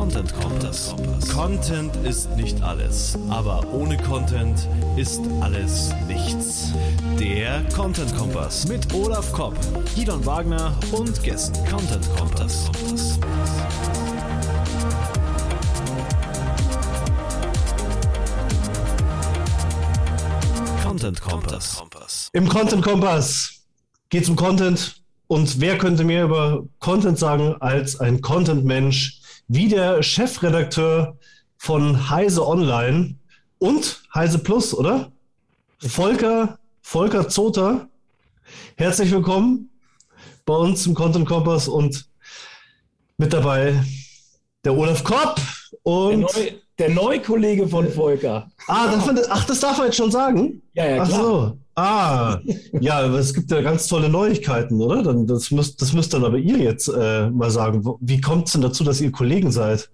Content Kompass. Content ist nicht alles, aber ohne Content ist alles nichts. Der Content Kompass mit Olaf Kopp, Gidon Wagner und Gästen. Content Kompass. Content Kompass. Im Content Kompass geht es um Content. Und wer könnte mehr über Content sagen als ein Content-Mensch wie der Chefredakteur von Heise Online und Heise Plus, oder? Volker, Volker Zoter. Herzlich willkommen bei uns im Content Kompass und mit dabei der Olaf Kopp und der, neue Kollege von Volker. Ah, man, ach, das darf man jetzt schon sagen? Ja, ja, klar. Ach so. Ah, ja, aber es gibt ja ganz tolle Neuigkeiten, oder? Dann, das, müsst, das müsst dann aber ihr jetzt äh, mal sagen. Wie kommt es denn dazu, dass ihr Kollegen seid?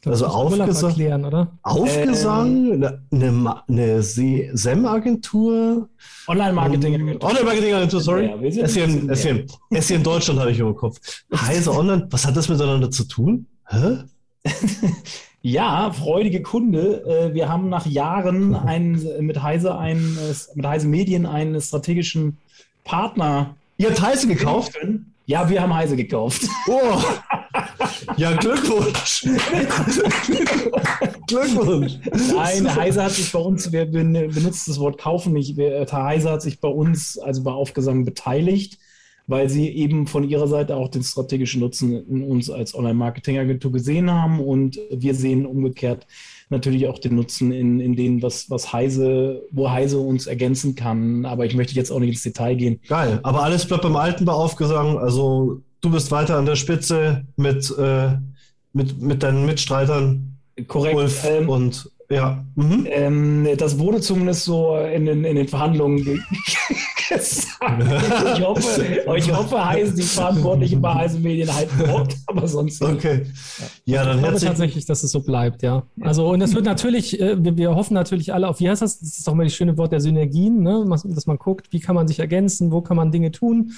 Glaub, also Aufgesang, erklären, oder? Aufgesang, ähm, eine, eine SEM-Agentur. Online-Marketing-Agentur. Online-Marketing-Agentur, sorry. Ja, ja, SEM, SEM, SEM in Deutschland habe ich im Kopf. Heise Online, was hat das miteinander zu tun? Hä? Ja, freudige Kunde. Äh, wir haben nach Jahren einen, mit Heise einen, mit Heise Medien einen strategischen Partner. Ihr habt Heise gekauft? Ja, wir haben Heise gekauft. Oh. Ja, Glückwunsch. Glückwunsch. Nein, Heise hat sich bei uns, wir benutzen das Wort kaufen nicht, Heise hat sich bei uns, also bei Aufgesang beteiligt weil sie eben von ihrer Seite auch den strategischen Nutzen in uns als Online-Marketing-Agentur gesehen haben und wir sehen umgekehrt natürlich auch den Nutzen in, in dem, was, was Heise, wo Heise uns ergänzen kann. Aber ich möchte jetzt auch nicht ins Detail gehen. Geil, aber alles bleibt beim alten Beaufgesang. Also du bist weiter an der Spitze mit, äh, mit, mit deinen Mitstreitern. Korrekt. Ulf ähm, und ja. Mhm. Ähm, das wurde zumindest so in den, in den Verhandlungen gesagt. Ich hoffe, ich hoffe heißen die Verantwortlichen bei Heise Medien halten Wort, aber sonst. Okay. Ja, dann ich glaube tatsächlich, dass es so bleibt, ja. Also, und es wird natürlich, äh, wir, hoffen natürlich alle auf, wie heißt das? Das ist auch mal das schöne Wort der Synergien, ne? dass man guckt, wie kann man sich ergänzen, wo kann man Dinge tun.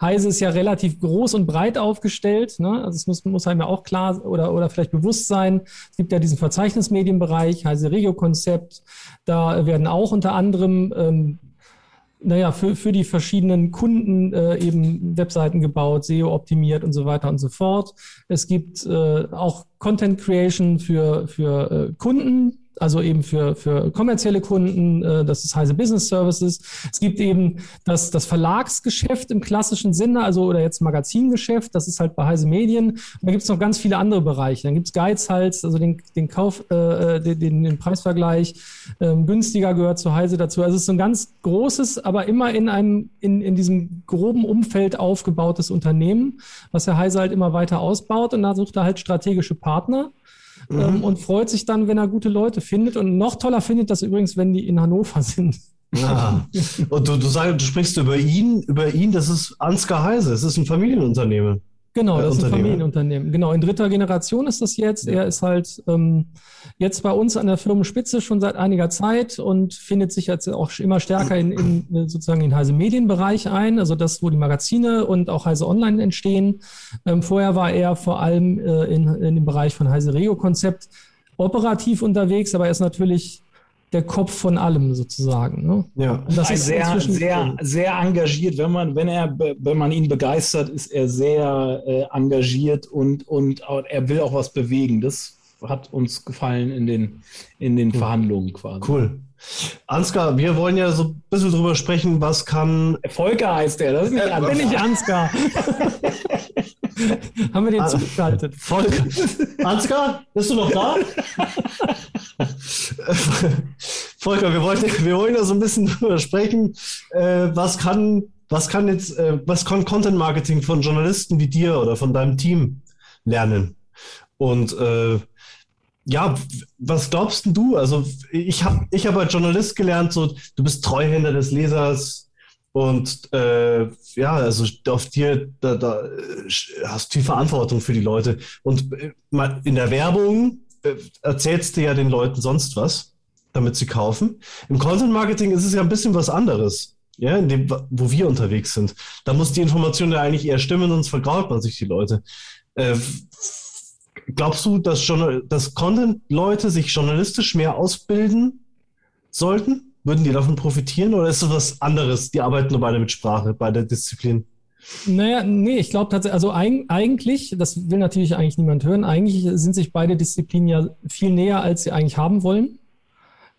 Heise ist ja relativ groß und breit aufgestellt. Ne? Also es muss, muss einem ja auch klar oder, oder vielleicht bewusst sein. Es gibt ja diesen Verzeichnismedienbereich, Heise Regio-Konzept. Da werden auch unter anderem ähm, naja, für, für die verschiedenen Kunden äh, eben Webseiten gebaut, SEO optimiert und so weiter und so fort. Es gibt äh, auch Content Creation für, für äh, Kunden, also eben für, für kommerzielle Kunden, äh, das ist Heise Business Services. Es gibt eben das, das Verlagsgeschäft im klassischen Sinne, also oder jetzt Magazingeschäft, das ist halt bei Heise Medien. Und da gibt es noch ganz viele andere Bereiche. Dann gibt es Geizhals, also den, den Kauf, äh, den, den Preisvergleich. Ähm, günstiger gehört zu Heise dazu. Also es ist so ein ganz großes, aber immer in einem, in, in diesem groben Umfeld aufgebautes Unternehmen, was der Heise halt immer weiter ausbaut und da sucht er halt strategische Partner mhm. ähm, und freut sich dann, wenn er gute Leute findet. Und noch toller findet das übrigens, wenn die in Hannover sind. Ja. Und du, du, sagst, du sprichst über ihn, über ihn, das ist Ansgar Heise, es ist ein Familienunternehmen. Genau, das ist ein Familienunternehmen. Genau, in dritter Generation ist das jetzt. Ja. Er ist halt ähm, jetzt bei uns an der Firmenspitze schon seit einiger Zeit und findet sich jetzt auch immer stärker in, in sozusagen den Heise Medienbereich ein, also das, wo die Magazine und auch Heise Online entstehen. Ähm, vorher war er vor allem äh, in, in dem Bereich von Heise Rego Konzept operativ unterwegs, aber er ist natürlich der Kopf von allem sozusagen. Ne? Ja, und das ist sehr, sehr, sehr engagiert. Wenn man, wenn er, wenn man ihn begeistert, ist er sehr äh, engagiert und, und er will auch was bewegen. Das hat uns gefallen in den, in den cool. Verhandlungen quasi. Cool. Ansgar, wir wollen ja so ein bisschen drüber sprechen, was kann. Volker heißt der, das ist nicht äh, Ansgar. Bin ich Ansgar. Haben wir den ah, zugeschaltet? Volker. Ansgar, bist du noch da? Volker, wir wollen, wir wollen ja so ein bisschen drüber sprechen. Äh, was kann, was kann jetzt, äh, was kann Content Marketing von Journalisten wie dir oder von deinem Team lernen? Und äh, ja, was glaubst du? Also ich habe ich hab als Journalist gelernt, so du bist Treuhänder des Lesers und äh, ja, also auf dir da, da hast du die Verantwortung für die Leute und äh, in der Werbung äh, erzählst du ja den Leuten sonst was, damit sie kaufen. Im Content Marketing ist es ja ein bisschen was anderes. Ja, in dem, wo wir unterwegs sind. Da muss die Information ja eigentlich eher stimmen, sonst vergraut man sich die Leute. Äh, glaubst du, dass, dass Content-Leute sich journalistisch mehr ausbilden sollten? Würden die davon profitieren oder ist das was anderes? Die arbeiten nur beide mit Sprache, bei der Disziplin. Naja, nee, ich glaube tatsächlich, also eigentlich, das will natürlich eigentlich niemand hören, eigentlich sind sich beide Disziplinen ja viel näher, als sie eigentlich haben wollen.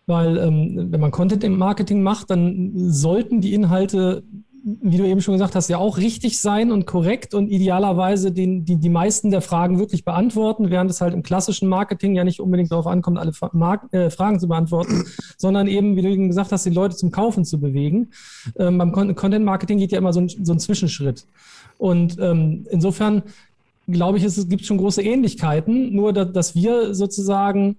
Weil ähm, wenn man Content im Marketing macht, dann sollten die Inhalte wie du eben schon gesagt hast, ja auch richtig sein und korrekt und idealerweise den, die, die meisten der Fragen wirklich beantworten, während es halt im klassischen Marketing ja nicht unbedingt darauf ankommt, alle Mark äh, Fragen zu beantworten, sondern eben, wie du eben gesagt hast, die Leute zum Kaufen zu bewegen. Ähm, beim Content Marketing geht ja immer so ein, so ein Zwischenschritt. Und ähm, insofern glaube ich, es gibt schon große Ähnlichkeiten, nur dass wir sozusagen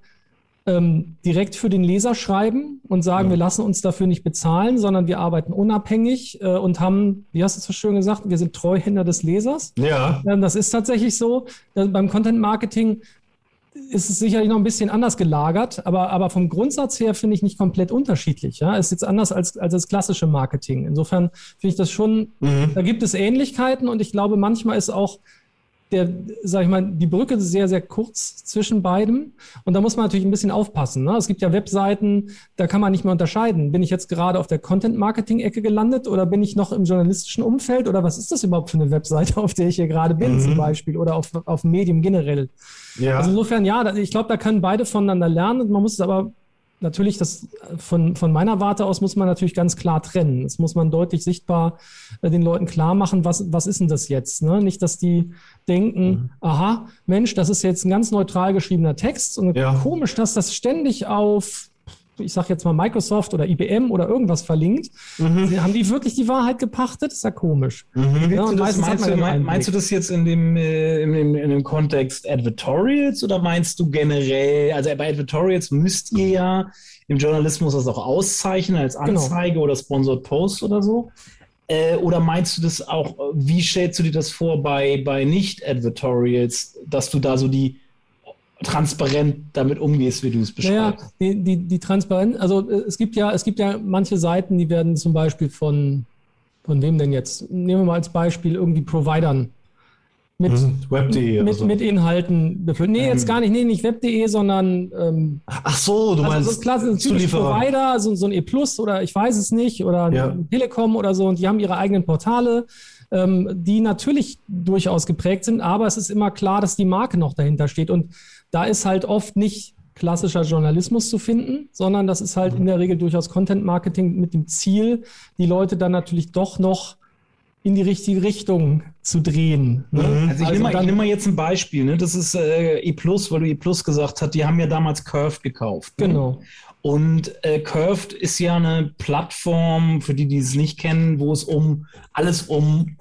ähm, direkt für den Leser schreiben und sagen, ja. wir lassen uns dafür nicht bezahlen, sondern wir arbeiten unabhängig äh, und haben, wie hast du es so schön gesagt, wir sind Treuhänder des Lesers. Ja. Ähm, das ist tatsächlich so. Beim Content Marketing ist es sicherlich noch ein bisschen anders gelagert, aber, aber vom Grundsatz her finde ich nicht komplett unterschiedlich. Ja, ist jetzt anders als, als das klassische Marketing. Insofern finde ich das schon, mhm. da gibt es Ähnlichkeiten und ich glaube, manchmal ist auch der, sag ich mal, die Brücke ist sehr, sehr kurz zwischen beidem. Und da muss man natürlich ein bisschen aufpassen. Ne? Es gibt ja Webseiten, da kann man nicht mehr unterscheiden. Bin ich jetzt gerade auf der Content-Marketing-Ecke gelandet oder bin ich noch im journalistischen Umfeld? Oder was ist das überhaupt für eine Webseite, auf der ich hier gerade bin, mhm. zum Beispiel? Oder auf, auf Medium generell? Ja. Also insofern, ja, ich glaube, da können beide voneinander lernen. Man muss es aber natürlich, das von, von meiner Warte aus muss man natürlich ganz klar trennen. Das muss man deutlich sichtbar äh, den Leuten klar machen, was, was ist denn das jetzt? Ne? Nicht, dass die denken, mhm. aha, Mensch, das ist jetzt ein ganz neutral geschriebener Text und ja. komisch, dass das ständig auf ich sage jetzt mal Microsoft oder IBM oder irgendwas verlinkt, mhm. haben die wirklich die Wahrheit gepachtet? ist ja komisch. Mhm. Ja, das, meinst, du, meinst, du, das jetzt in dem, äh, in, dem, in dem Kontext Advertorials oder meinst du generell, also bei Advertorials müsst ihr ja im Journalismus das auch auszeichnen als genau. Anzeige genau. oder Sponsored Post oder so? Äh, oder meinst du das auch, wie stellst du dir das vor bei, bei Nicht-Advertorials, dass du da so die transparent damit umgehst, wie du es beschreibst. Naja, die, die, die Transparenz, also äh, es gibt ja, es gibt ja manche Seiten, die werden zum Beispiel von, von wem denn jetzt? Nehmen wir mal als Beispiel irgendwie Providern mit, hm, Web.de. Mit, so. mit Inhalten befüllt. Nee, jetzt ähm. gar nicht, nee, nicht Web.de, sondern ähm, Ach so, du also meinst so klar, ein Provider, so, so ein E Plus oder ich weiß es nicht, oder ja. Telekom oder so, und die haben ihre eigenen Portale ähm, die natürlich durchaus geprägt sind, aber es ist immer klar, dass die Marke noch dahinter steht. Und da ist halt oft nicht klassischer Journalismus zu finden, sondern das ist halt in der Regel durchaus Content Marketing mit dem Ziel, die Leute dann natürlich doch noch in die richtige Richtung zu drehen. Ne? Mhm. Also ich also nehme mal, nehm mal, jetzt ein Beispiel. Ne? Das ist äh, E Plus, weil du E Plus gesagt hast, die haben ja damals Curved gekauft. Ne? Genau. Und äh, Curved ist ja eine Plattform, für die, die es nicht kennen, wo es um alles um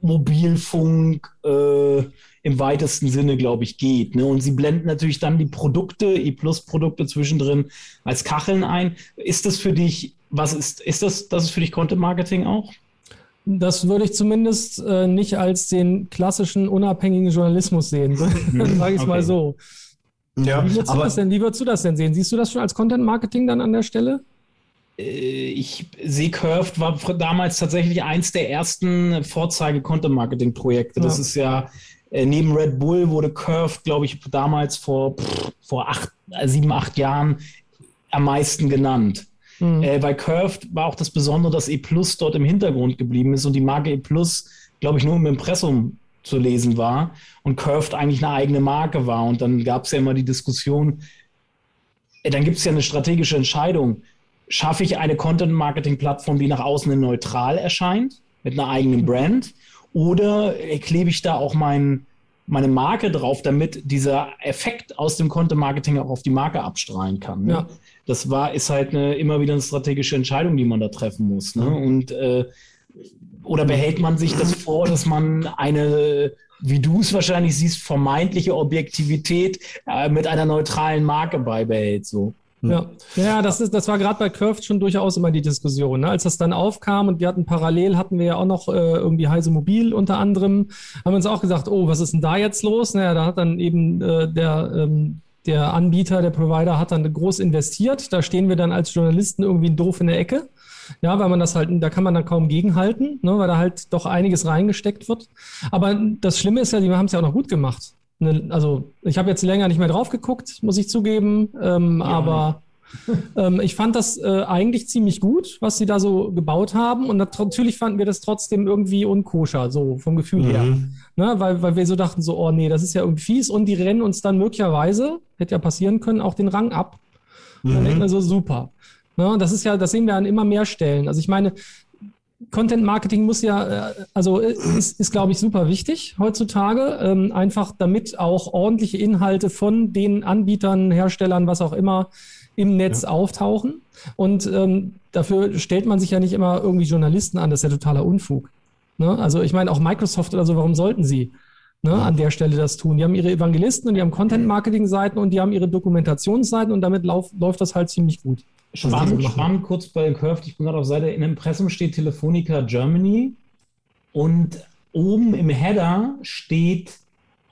Mobilfunk, äh, im weitesten Sinne, glaube ich, geht. Ne? Und sie blenden natürlich dann die Produkte, E-Plus-Produkte zwischendrin als Kacheln ein. Ist das für dich, was ist, ist das, das ist für dich Content-Marketing auch? Das würde ich zumindest äh, nicht als den klassischen unabhängigen Journalismus sehen, sage ich es okay. mal so. Ja, wie, würdest aber, du das denn, wie würdest du das denn sehen? Siehst du das schon als Content Marketing dann an der Stelle? Äh, ich sehe Curved war damals tatsächlich eins der ersten Vorzeige-Content-Marketing-Projekte. Das ja. ist ja äh, neben Red Bull wurde Curved, glaube ich, damals vor, pff, vor acht, äh, sieben, acht Jahren am meisten genannt. Mhm. Äh, bei Curved war auch das Besondere, dass E Plus dort im Hintergrund geblieben ist und die Marke E Plus, glaube ich, nur im Impressum zu lesen war und Curved eigentlich eine eigene Marke war. Und dann gab es ja immer die Diskussion, äh, dann gibt es ja eine strategische Entscheidung. Schaffe ich eine Content-Marketing-Plattform, die nach außen neutral erscheint, mit einer eigenen Brand? Oder klebe ich da auch mein, meine Marke drauf, damit dieser Effekt aus dem Content-Marketing auch auf die Marke abstrahlen kann. Ne? Ja. Das war, ist halt eine, immer wieder eine strategische Entscheidung, die man da treffen muss. Ne? Und äh, oder behält man sich das vor, dass man eine, wie du es wahrscheinlich siehst, vermeintliche Objektivität äh, mit einer neutralen Marke beibehält? So. Ja, ja das, ist, das war gerade bei Curved schon durchaus immer die Diskussion. Ne? Als das dann aufkam und wir hatten parallel, hatten wir ja auch noch äh, irgendwie Heise Mobil unter anderem, haben wir uns auch gesagt, oh, was ist denn da jetzt los? Naja, da hat dann eben äh, der, ähm, der Anbieter, der Provider hat dann groß investiert. Da stehen wir dann als Journalisten irgendwie doof in der Ecke. Ja, weil man das halt, da kann man dann kaum gegenhalten, ne, weil da halt doch einiges reingesteckt wird. Aber das Schlimme ist ja, die haben es ja auch noch gut gemacht. Eine, also ich habe jetzt länger nicht mehr drauf geguckt, muss ich zugeben, ähm, ja, aber ähm, ich fand das äh, eigentlich ziemlich gut, was sie da so gebaut haben. Und natürlich fanden wir das trotzdem irgendwie unkoscher, so vom Gefühl mhm. her. Ne? Weil, weil wir so dachten, so, oh nee, das ist ja irgendwie fies. Und die rennen uns dann möglicherweise, hätte ja passieren können, auch den Rang ab. Mhm. Dann denkt man so, super. Ne? Das ist ja, das sehen wir an immer mehr Stellen. Also ich meine, Content Marketing muss ja, äh, also äh, ist, ist glaube ich, super wichtig heutzutage. Ähm, einfach damit auch ordentliche Inhalte von den Anbietern, Herstellern, was auch immer, im Netz ja. auftauchen. Und ähm, dafür stellt man sich ja nicht immer irgendwie Journalisten an, das ist ja totaler Unfug. Ne? Also ich meine, auch Microsoft oder so, warum sollten sie ne, an der Stelle das tun? Die haben ihre Evangelisten und die haben Content-Marketing-Seiten und die haben ihre Dokumentationsseiten und damit lauf, läuft das halt ziemlich gut. Spannend, spannend kurz bei Curved, ich bin gerade auf Seite, in Impressum steht Telefonica Germany und oben im Header steht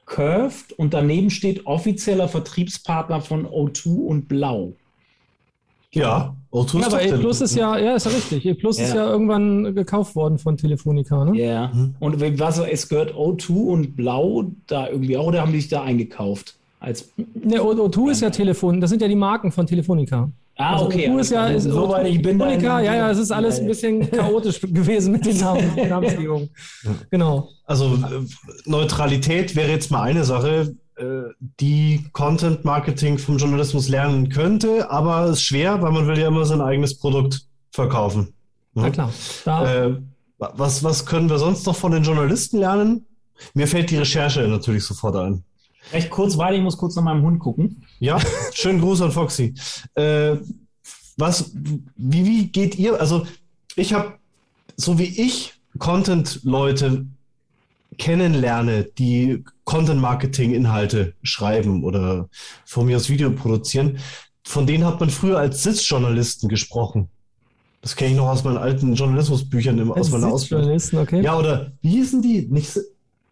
Curved und daneben steht offizieller Vertriebspartner von O2 und Blau. Ja, O2 ja, aber E Plus ist ja, ja, ist ja richtig. E Plus ja. ist ja irgendwann gekauft worden von Telefonica, ne? Ja. Mhm. Und was, es gehört O2 und Blau da irgendwie auch, oder haben die sich da eingekauft? Als ne, O2 ist ja Telefon, das sind ja die Marken von Telefonica. Ah, also okay. O2 ist ja, ist so weit ich bin Telefonica, ja, ja, es ist alles ein bisschen chaotisch gewesen mit den Namensgebungen. Genau. Also äh, Neutralität wäre jetzt mal eine Sache äh, die Content Marketing vom Journalismus lernen könnte, aber es ist schwer, weil man will ja immer sein eigenes Produkt verkaufen. Ne? Na klar. Äh, was, was können wir sonst noch von den Journalisten lernen? Mir fällt die Recherche natürlich sofort ein. Recht kurz, weil ich muss kurz nach meinem Hund gucken. Ja, schönen Gruß an Foxy. Äh, was, wie, wie geht ihr? Also, ich habe, so wie ich Content-Leute kennenlerne, die Content-Marketing-Inhalte schreiben oder von mir aus Video produzieren, von denen hat man früher als Sitzjournalisten gesprochen. Das kenne ich noch aus meinen alten Journalismusbüchern, im, aus meiner Ausbildung. Okay. Ja, oder wie hießen die? Nicht,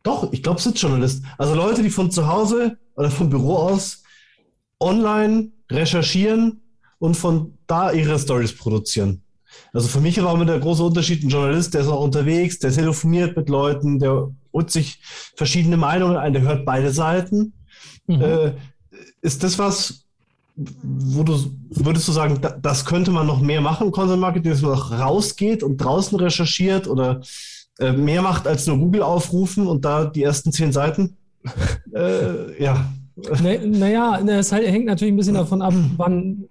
doch, ich glaube Sitzjournalist. Also Leute, die von zu Hause oder vom Büro aus online recherchieren und von da ihre Stories produzieren. Also für mich war immer der große Unterschied, ein Journalist, der ist auch unterwegs, der telefoniert mit Leuten, der holt sich verschiedene Meinungen ein, der hört beide Seiten. Mhm. Äh, ist das was, wo du würdest du sagen, das könnte man noch mehr machen, Content Marketing, dass man auch rausgeht und draußen recherchiert oder äh, mehr macht als nur Google aufrufen und da die ersten zehn Seiten? äh, ja. Naja, es halt, hängt natürlich ein bisschen davon ab, wann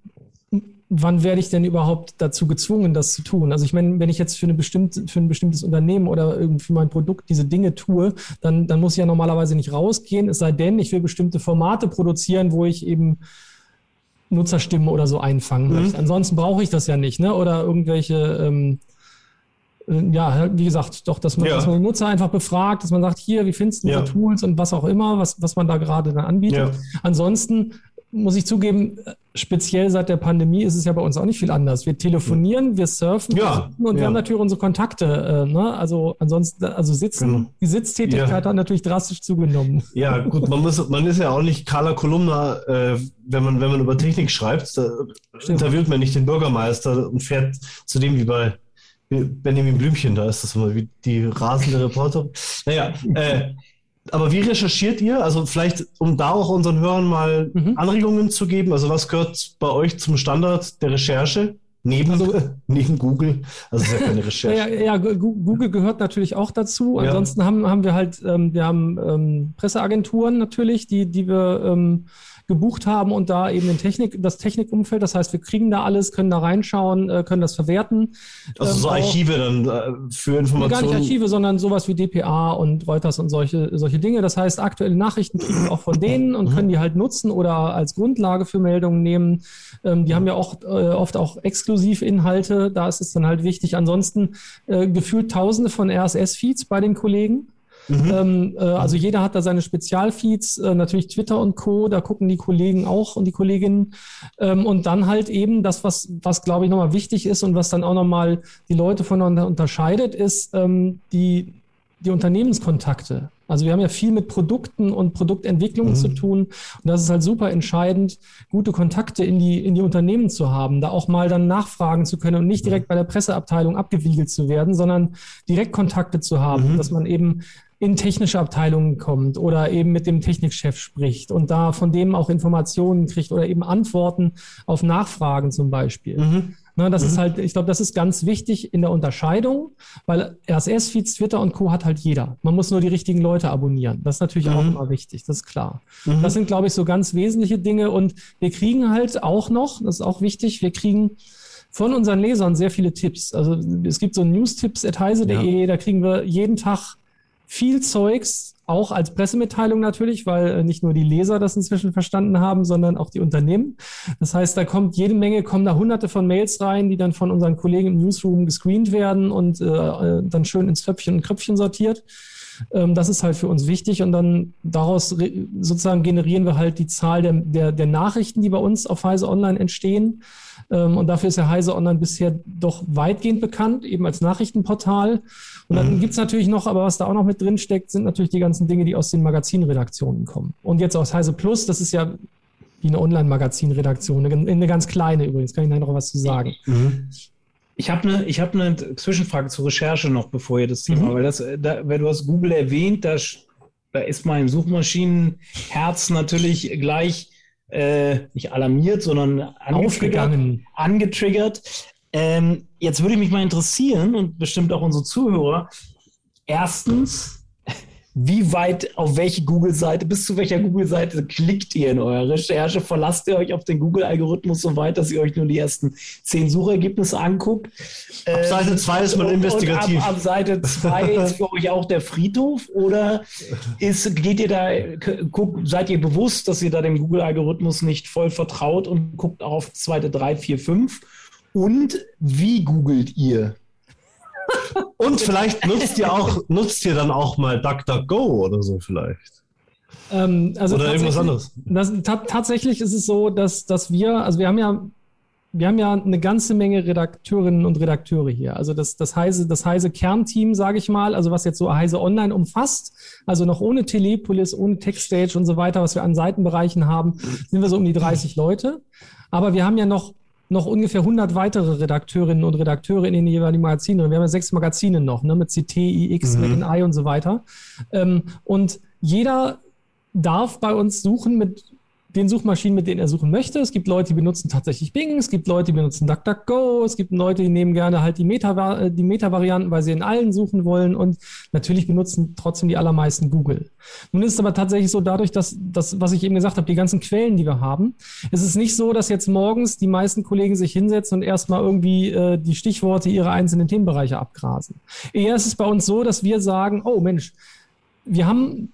wann werde ich denn überhaupt dazu gezwungen, das zu tun? Also ich meine, wenn ich jetzt für, eine bestimmte, für ein bestimmtes Unternehmen oder für mein Produkt diese Dinge tue, dann, dann muss ich ja normalerweise nicht rausgehen, es sei denn, ich will bestimmte Formate produzieren, wo ich eben Nutzerstimmen oder so einfangen mhm. möchte. Ansonsten brauche ich das ja nicht, ne? Oder irgendwelche ähm, äh, ja, wie gesagt, doch, dass man, ja. dass man den Nutzer einfach befragt, dass man sagt, hier, wie findest du ja. Tools und was auch immer, was, was man da gerade dann anbietet. Ja. Ansonsten muss ich zugeben, speziell seit der Pandemie ist es ja bei uns auch nicht viel anders. Wir telefonieren, wir surfen ja, und wir haben natürlich unsere Kontakte. Äh, ne? Also ansonsten, also sitzen, genau. die Sitztätigkeit hat natürlich drastisch zugenommen. Ja, gut, man, muss, man ist ja auch nicht Carla Kolumna, äh, wenn, man, wenn man über Technik schreibt. Da Stimmt. interviewt man nicht den Bürgermeister und fährt zu dem wie bei Benjamin Blümchen, da ist das immer wie die rasende Reporter. Naja, äh, aber wie recherchiert ihr? Also vielleicht, um da auch unseren Hörern mal mhm. Anregungen zu geben. Also was gehört bei euch zum Standard der Recherche? Neben, also, neben Google, also ist ja keine Recherche. ja, ja, Google gehört natürlich auch dazu. Ansonsten ja. haben, haben wir halt, ähm, wir haben ähm, Presseagenturen natürlich, die, die wir ähm, gebucht haben und da eben den Technik, das Technikumfeld. Das heißt, wir kriegen da alles, können da reinschauen, äh, können das verwerten. Also so ähm, Archive dann äh, für Informationen? Gar nicht Archive, sondern sowas wie DPA und Reuters und solche, solche Dinge. Das heißt, aktuelle Nachrichten kriegen wir auch von denen und mhm. können die halt nutzen oder als Grundlage für Meldungen nehmen. Ähm, die haben ja auch äh, oft auch Exklusivinhalte. Da ist es dann halt wichtig. Ansonsten gefühlt Tausende von RSS-Feeds bei den Kollegen. Mhm. Ähm, äh, also jeder hat da seine Spezialfeeds, äh, natürlich Twitter und Co., da gucken die Kollegen auch und die Kolleginnen. Ähm, und dann halt eben das, was, was glaube ich nochmal wichtig ist und was dann auch nochmal die Leute voneinander unterscheidet, ist ähm, die, die Unternehmenskontakte. Also wir haben ja viel mit Produkten und Produktentwicklungen mhm. zu tun. Und das ist halt super entscheidend, gute Kontakte in die, in die Unternehmen zu haben, da auch mal dann nachfragen zu können und nicht direkt bei der Presseabteilung abgewiegelt zu werden, sondern direkt Kontakte zu haben, mhm. dass man eben in technische Abteilungen kommt oder eben mit dem Technikchef spricht und da von dem auch Informationen kriegt oder eben Antworten auf Nachfragen zum Beispiel. Mhm. Na, das mhm. ist halt, ich glaube, das ist ganz wichtig in der Unterscheidung, weil RSS-Feeds, Twitter und Co. hat halt jeder. Man muss nur die richtigen Leute abonnieren. Das ist natürlich mhm. auch immer wichtig, das ist klar. Mhm. Das sind, glaube ich, so ganz wesentliche Dinge und wir kriegen halt auch noch, das ist auch wichtig, wir kriegen von unseren Lesern sehr viele Tipps. Also es gibt so newstipps.heise.de, ja. da kriegen wir jeden Tag viel Zeugs, auch als Pressemitteilung natürlich, weil äh, nicht nur die Leser das inzwischen verstanden haben, sondern auch die Unternehmen. Das heißt, da kommt jede Menge, kommen da hunderte von Mails rein, die dann von unseren Kollegen im Newsroom gescreent werden und äh, äh dann schön ins Töpfchen und Kröpfchen sortiert. Ähm, das ist halt für uns wichtig und dann daraus sozusagen generieren wir halt die Zahl der, der, der Nachrichten, die bei uns auf Heise Online entstehen. Ähm, und dafür ist ja Heise Online bisher doch weitgehend bekannt, eben als Nachrichtenportal. Und dann mhm. gibt's natürlich noch, aber was da auch noch mit drin steckt, sind natürlich die ganzen Dinge, die aus den Magazinredaktionen kommen. Und jetzt aus Heise Plus, das ist ja wie eine Online-Magazinredaktion, eine, ganz kleine übrigens, kann ich nachher noch was zu sagen. Mhm. Ich habe eine hab ne Zwischenfrage zur Recherche noch, bevor ihr das Thema, mhm. weil, das, da, weil du hast Google erwähnt, da, da ist mein Suchmaschinenherz natürlich gleich äh, nicht alarmiert, sondern aufgegangen, angetriggert. Ähm, jetzt würde mich mal interessieren und bestimmt auch unsere Zuhörer. Erstens, wie weit auf welche Google-Seite, bis zu welcher Google-Seite klickt ihr in eurer Recherche? Verlasst ihr euch auf den Google-Algorithmus so weit, dass ihr euch nur die ersten zehn Suchergebnisse anguckt? Ab Seite 2 ist man ähm, investigativ. Ab, ab, Seite 2 ist für euch auch der Friedhof? Oder ist, geht ihr da, guckt, seid ihr bewusst, dass ihr da dem Google-Algorithmus nicht voll vertraut und guckt auf Seite 3, 4, 5? Und wie googelt ihr? Und vielleicht nutzt ihr auch, nutzt ihr dann auch mal DuckDuckGo oder so vielleicht. Ähm, also oder irgendwas anderes. Das, tatsächlich ist es so, dass, dass wir, also wir haben ja, wir haben ja eine ganze Menge Redakteurinnen und Redakteure hier. Also das, das Heise, das Heise Kernteam, sage ich mal, also was jetzt so Heise Online umfasst, also noch ohne Telepolis, ohne Techstage und so weiter, was wir an Seitenbereichen haben, sind wir so um die 30 Leute. Aber wir haben ja noch noch ungefähr 100 weitere Redakteurinnen und Redakteure in den jeweiligen Magazinen. Wir haben ja sechs Magazine noch, ne, mit CT, IX, mhm. mit NI und so weiter. Ähm, und jeder darf bei uns suchen mit den Suchmaschinen, mit denen er suchen möchte. Es gibt Leute, die benutzen tatsächlich Bing, es gibt Leute, die benutzen DuckDuckGo, es gibt Leute, die nehmen gerne halt die Meta, die Meta-Varianten, weil sie in allen suchen wollen und natürlich benutzen trotzdem die allermeisten Google. Nun ist es aber tatsächlich so, dadurch, dass das, was ich eben gesagt habe, die ganzen Quellen, die wir haben, ist es nicht so, dass jetzt morgens die meisten Kollegen sich hinsetzen und erstmal irgendwie äh, die Stichworte ihrer einzelnen Themenbereiche abgrasen. Eher ist es bei uns so, dass wir sagen, oh Mensch, wir haben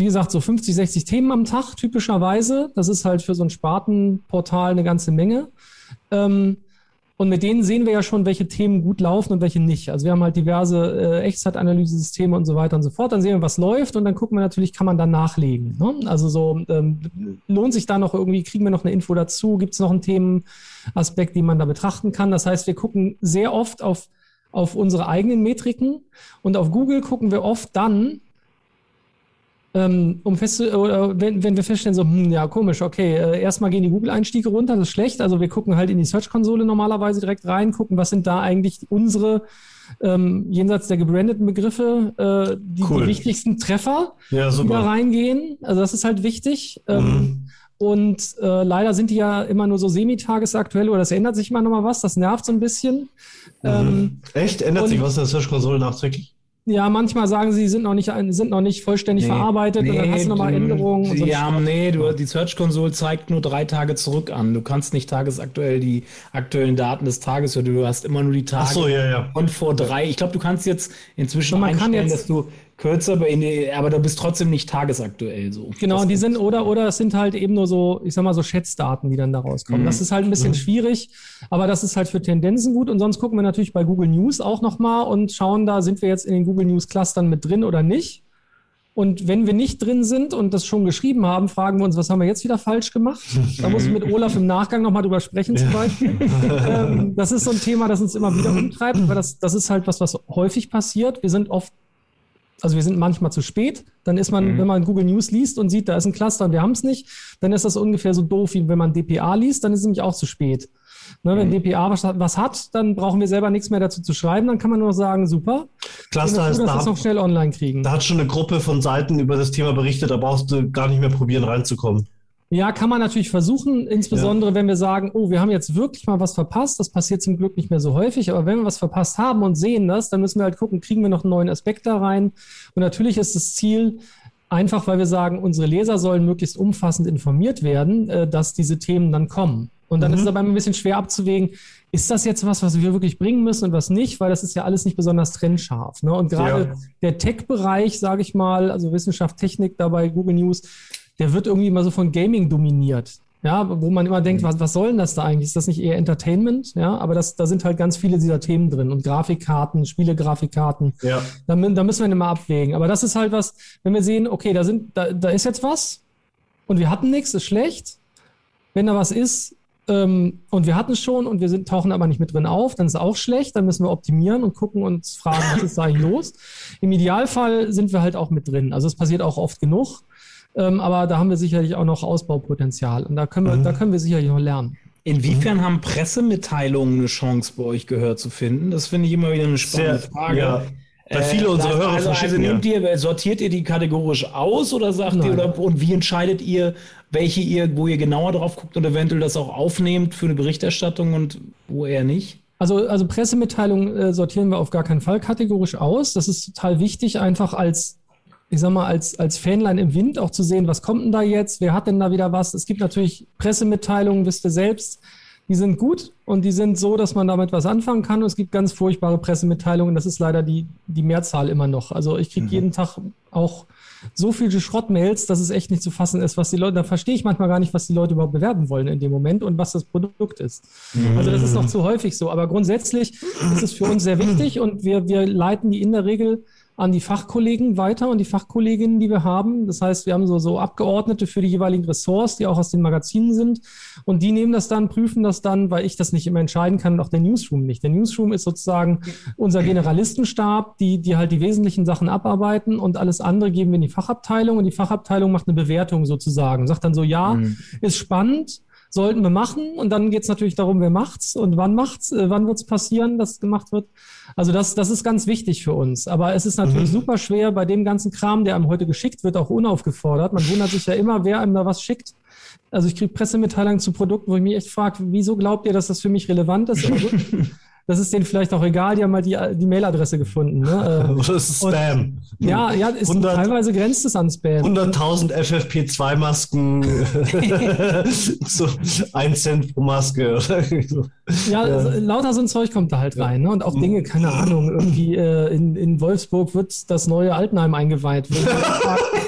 wie gesagt, so 50, 60 Themen am Tag typischerweise. Das ist halt für so ein Spartenportal eine ganze Menge. Ähm, und mit denen sehen wir ja schon, welche Themen gut laufen und welche nicht. Also wir haben halt diverse äh, Echtzeitanalyse-Systeme und so weiter und so fort. Dann sehen wir, was läuft und dann gucken wir natürlich, kann man da nachlegen. Ne? Also so ähm, lohnt sich da noch irgendwie, kriegen wir noch eine Info dazu? Gibt es noch einen Themenaspekt, den man da betrachten kann? Das heißt, wir gucken sehr oft auf, auf unsere eigenen Metriken und auf Google gucken wir oft dann, ähm, um fest wenn, wenn wir feststellen, so, hm, ja, komisch, okay, äh, erstmal gehen die Google-Einstiege runter, das ist schlecht. Also wir gucken halt in die Search-Konsole normalerweise direkt rein, gucken, was sind da eigentlich unsere ähm, jenseits der gebrandeten Begriffe äh, die, cool. die, wichtigsten Treffer, ja, die da reingehen. Also das ist halt wichtig. Ähm, mhm. Und äh, leider sind die ja immer nur so semi-tagesaktuell oder das ändert sich immer noch mal was. Das nervt so ein bisschen. Mhm. Ähm, Echt? Ändert sich was in der Search-Konsole nachträglich? Ja, manchmal sagen sie, sind noch nicht, sind noch nicht vollständig nee, verarbeitet nee, und dann hast du nochmal Änderungen. So ja, nee, du, die Search Console zeigt nur drei Tage zurück an. Du kannst nicht tagesaktuell die aktuellen Daten des Tages, oder du hast immer nur die Tage so, ja, ja. und vor drei. Ich glaube, du kannst jetzt inzwischen einstellen, jetzt, dass du kürzer, aber du bist trotzdem nicht tagesaktuell so. Genau, die sind, oder, oder es sind halt eben nur so, ich sag mal, so Schätzdaten, die dann da rauskommen. Mhm. Das ist halt ein bisschen mhm. schwierig, aber das ist halt für Tendenzen gut. Und sonst gucken wir natürlich bei Google News auch nochmal und schauen da, sind wir jetzt in den Google News Clustern mit drin oder nicht. Und wenn wir nicht drin sind und das schon geschrieben haben, fragen wir uns, was haben wir jetzt wieder falsch gemacht? Da muss ich mit Olaf im Nachgang nochmal drüber sprechen zum Beispiel. ähm, das ist so ein Thema, das uns immer wieder umtreibt, weil das, das ist halt was, was häufig passiert. Wir sind oft Also wir sind manchmal zu spät. Dann ist man, mhm. wenn man Google News liest und sieht, da ist ein Cluster und wir haben es nicht, dann ist das ungefähr so doof, wie wenn man DPA liest, dann ist es nämlich auch zu spät. Ne, wenn mhm. DPA was, was, hat, dann brauchen wir selber nichts mehr dazu zu schreiben. Dann kann man nur sagen, super. Cluster heißt, da, noch schnell online kriegen. Da hat schon eine Gruppe von Seiten über das Thema berichtet. Da brauchst du gar nicht mehr probieren reinzukommen. Ja, kann man natürlich versuchen, insbesondere ja. wenn wir sagen, oh, wir haben jetzt wirklich mal was verpasst. Das passiert zum Glück nicht mehr so häufig. Aber wenn wir was verpasst haben und sehen das, dann müssen wir halt gucken, kriegen wir noch einen neuen Aspekt da rein. Und natürlich ist das Ziel, einfach weil wir sagen, unsere Leser sollen möglichst umfassend informiert werden, äh, dass diese Themen dann kommen. Und dann mhm. ist es aber ein bisschen schwer abzuwägen, ist das jetzt was, was wir wirklich bringen müssen und was nicht, weil das ist ja alles nicht besonders trennscharf. Ne? Und gerade ja. der Tech-Bereich, sage ich mal, also Wissenschaft, Technik dabei, Google News, der wird irgendwie immer so von Gaming dominiert. Ja, wo man immer denkt, was, was soll denn das da eigentlich? Ist das nicht eher Entertainment? Ja, aber das, da sind halt ganz viele dieser Themen drin und Grafikkarten, Spielegrafikkarten. Ja. Da, da müssen wir immer abwägen. Aber das ist halt was, wenn wir sehen, okay, da sind, da, da ist jetzt was und wir hatten nichts, ist schlecht. Wenn da was ist, ähm, und wir hatten es schon und wir sind, tauchen aber nicht mit drin auf, dann ist es auch schlecht, dann müssen wir optimieren und gucken und fragen, was ist da eigentlich los. Im Idealfall sind wir halt auch mit drin. Also es passiert auch oft genug, ähm, aber da haben wir sicherlich auch noch Ausbaupotenzial und da können wir, mhm. da können wir sicherlich noch lernen. Inwiefern mhm. haben Pressemitteilungen eine Chance bei euch gehört zu finden? Das finde ich immer wieder eine spannende Sehr, Frage. Ja. Weil viele äh, unserer Hörer also, also nehmt ihr, sortiert ihr die kategorisch aus oder sagt Nein. ihr, oder, und wie entscheidet ihr, welche ihr, wo ihr genauer drauf guckt und eventuell das auch aufnehmt für eine Berichterstattung und wo eher nicht? Also, also Pressemitteilungen äh, sortieren wir auf gar keinen Fall kategorisch aus. Das ist total wichtig, einfach als, ich sag mal, als, als Fähnlein im Wind auch zu sehen, was kommt denn da jetzt, wer hat denn da wieder was. Es gibt natürlich Pressemitteilungen, wisst ihr selbst, die sind gut und die sind so, dass man damit was anfangen kann. Und es gibt ganz furchtbare Pressemitteilungen. Das ist leider die, die Mehrzahl immer noch. Also ich kriege mhm. jeden Tag auch so viele Schrottmails, dass es echt nicht zu fassen ist, was die Leute, da verstehe ich manchmal gar nicht, was die Leute überhaupt bewerben wollen in dem Moment und was das Produkt ist. Mhm. Also das ist noch zu häufig so. Aber grundsätzlich ist es für uns sehr wichtig und wir, wir leiten die in der Regel an die Fachkollegen weiter und die Fachkolleginnen, die wir haben. Das heißt, wir haben so, so Abgeordnete für die jeweiligen Ressorts, die auch aus den Magazinen sind. Und die nehmen das dann, prüfen das dann, weil ich das nicht immer entscheiden kann und auch der Newsroom nicht. Der Newsroom ist sozusagen unser Generalistenstab, die, die halt die wesentlichen Sachen abarbeiten und alles andere geben wir in die Fachabteilung und die Fachabteilung macht eine Bewertung sozusagen. Sagt dann so, ja, mhm. ist spannend, sollten wir machen. Und dann geht es natürlich darum, wer macht's und wann macht's, äh, wann wird's passieren, dass es gemacht wird. Also das, das ist ganz wichtig für uns. Aber es ist natürlich mhm. super schwer bei dem ganzen Kram, der einem heute geschickt wird, auch unaufgefordert. Man wundert sich ja immer, wer einem da was schickt. Also ich kriege Pressemitteilungen zu Produkten, wo ich mich echt frage, wieso glaubt ihr, dass das für mich relevant ist? das ist denen vielleicht auch egal, die haben mal die, die Mailadresse gefunden. Ne? Oder ist Spam? Und, ja, ja ist, 100, teilweise grenzt es an Spam. 100.000 FFP2-Masken, so ein Cent pro Maske. ja, ja, lauter so ein Zeug kommt da halt rein. Ne? Und auch Dinge, keine Ahnung, irgendwie äh, in, in Wolfsburg wird das neue Altenheim eingeweiht.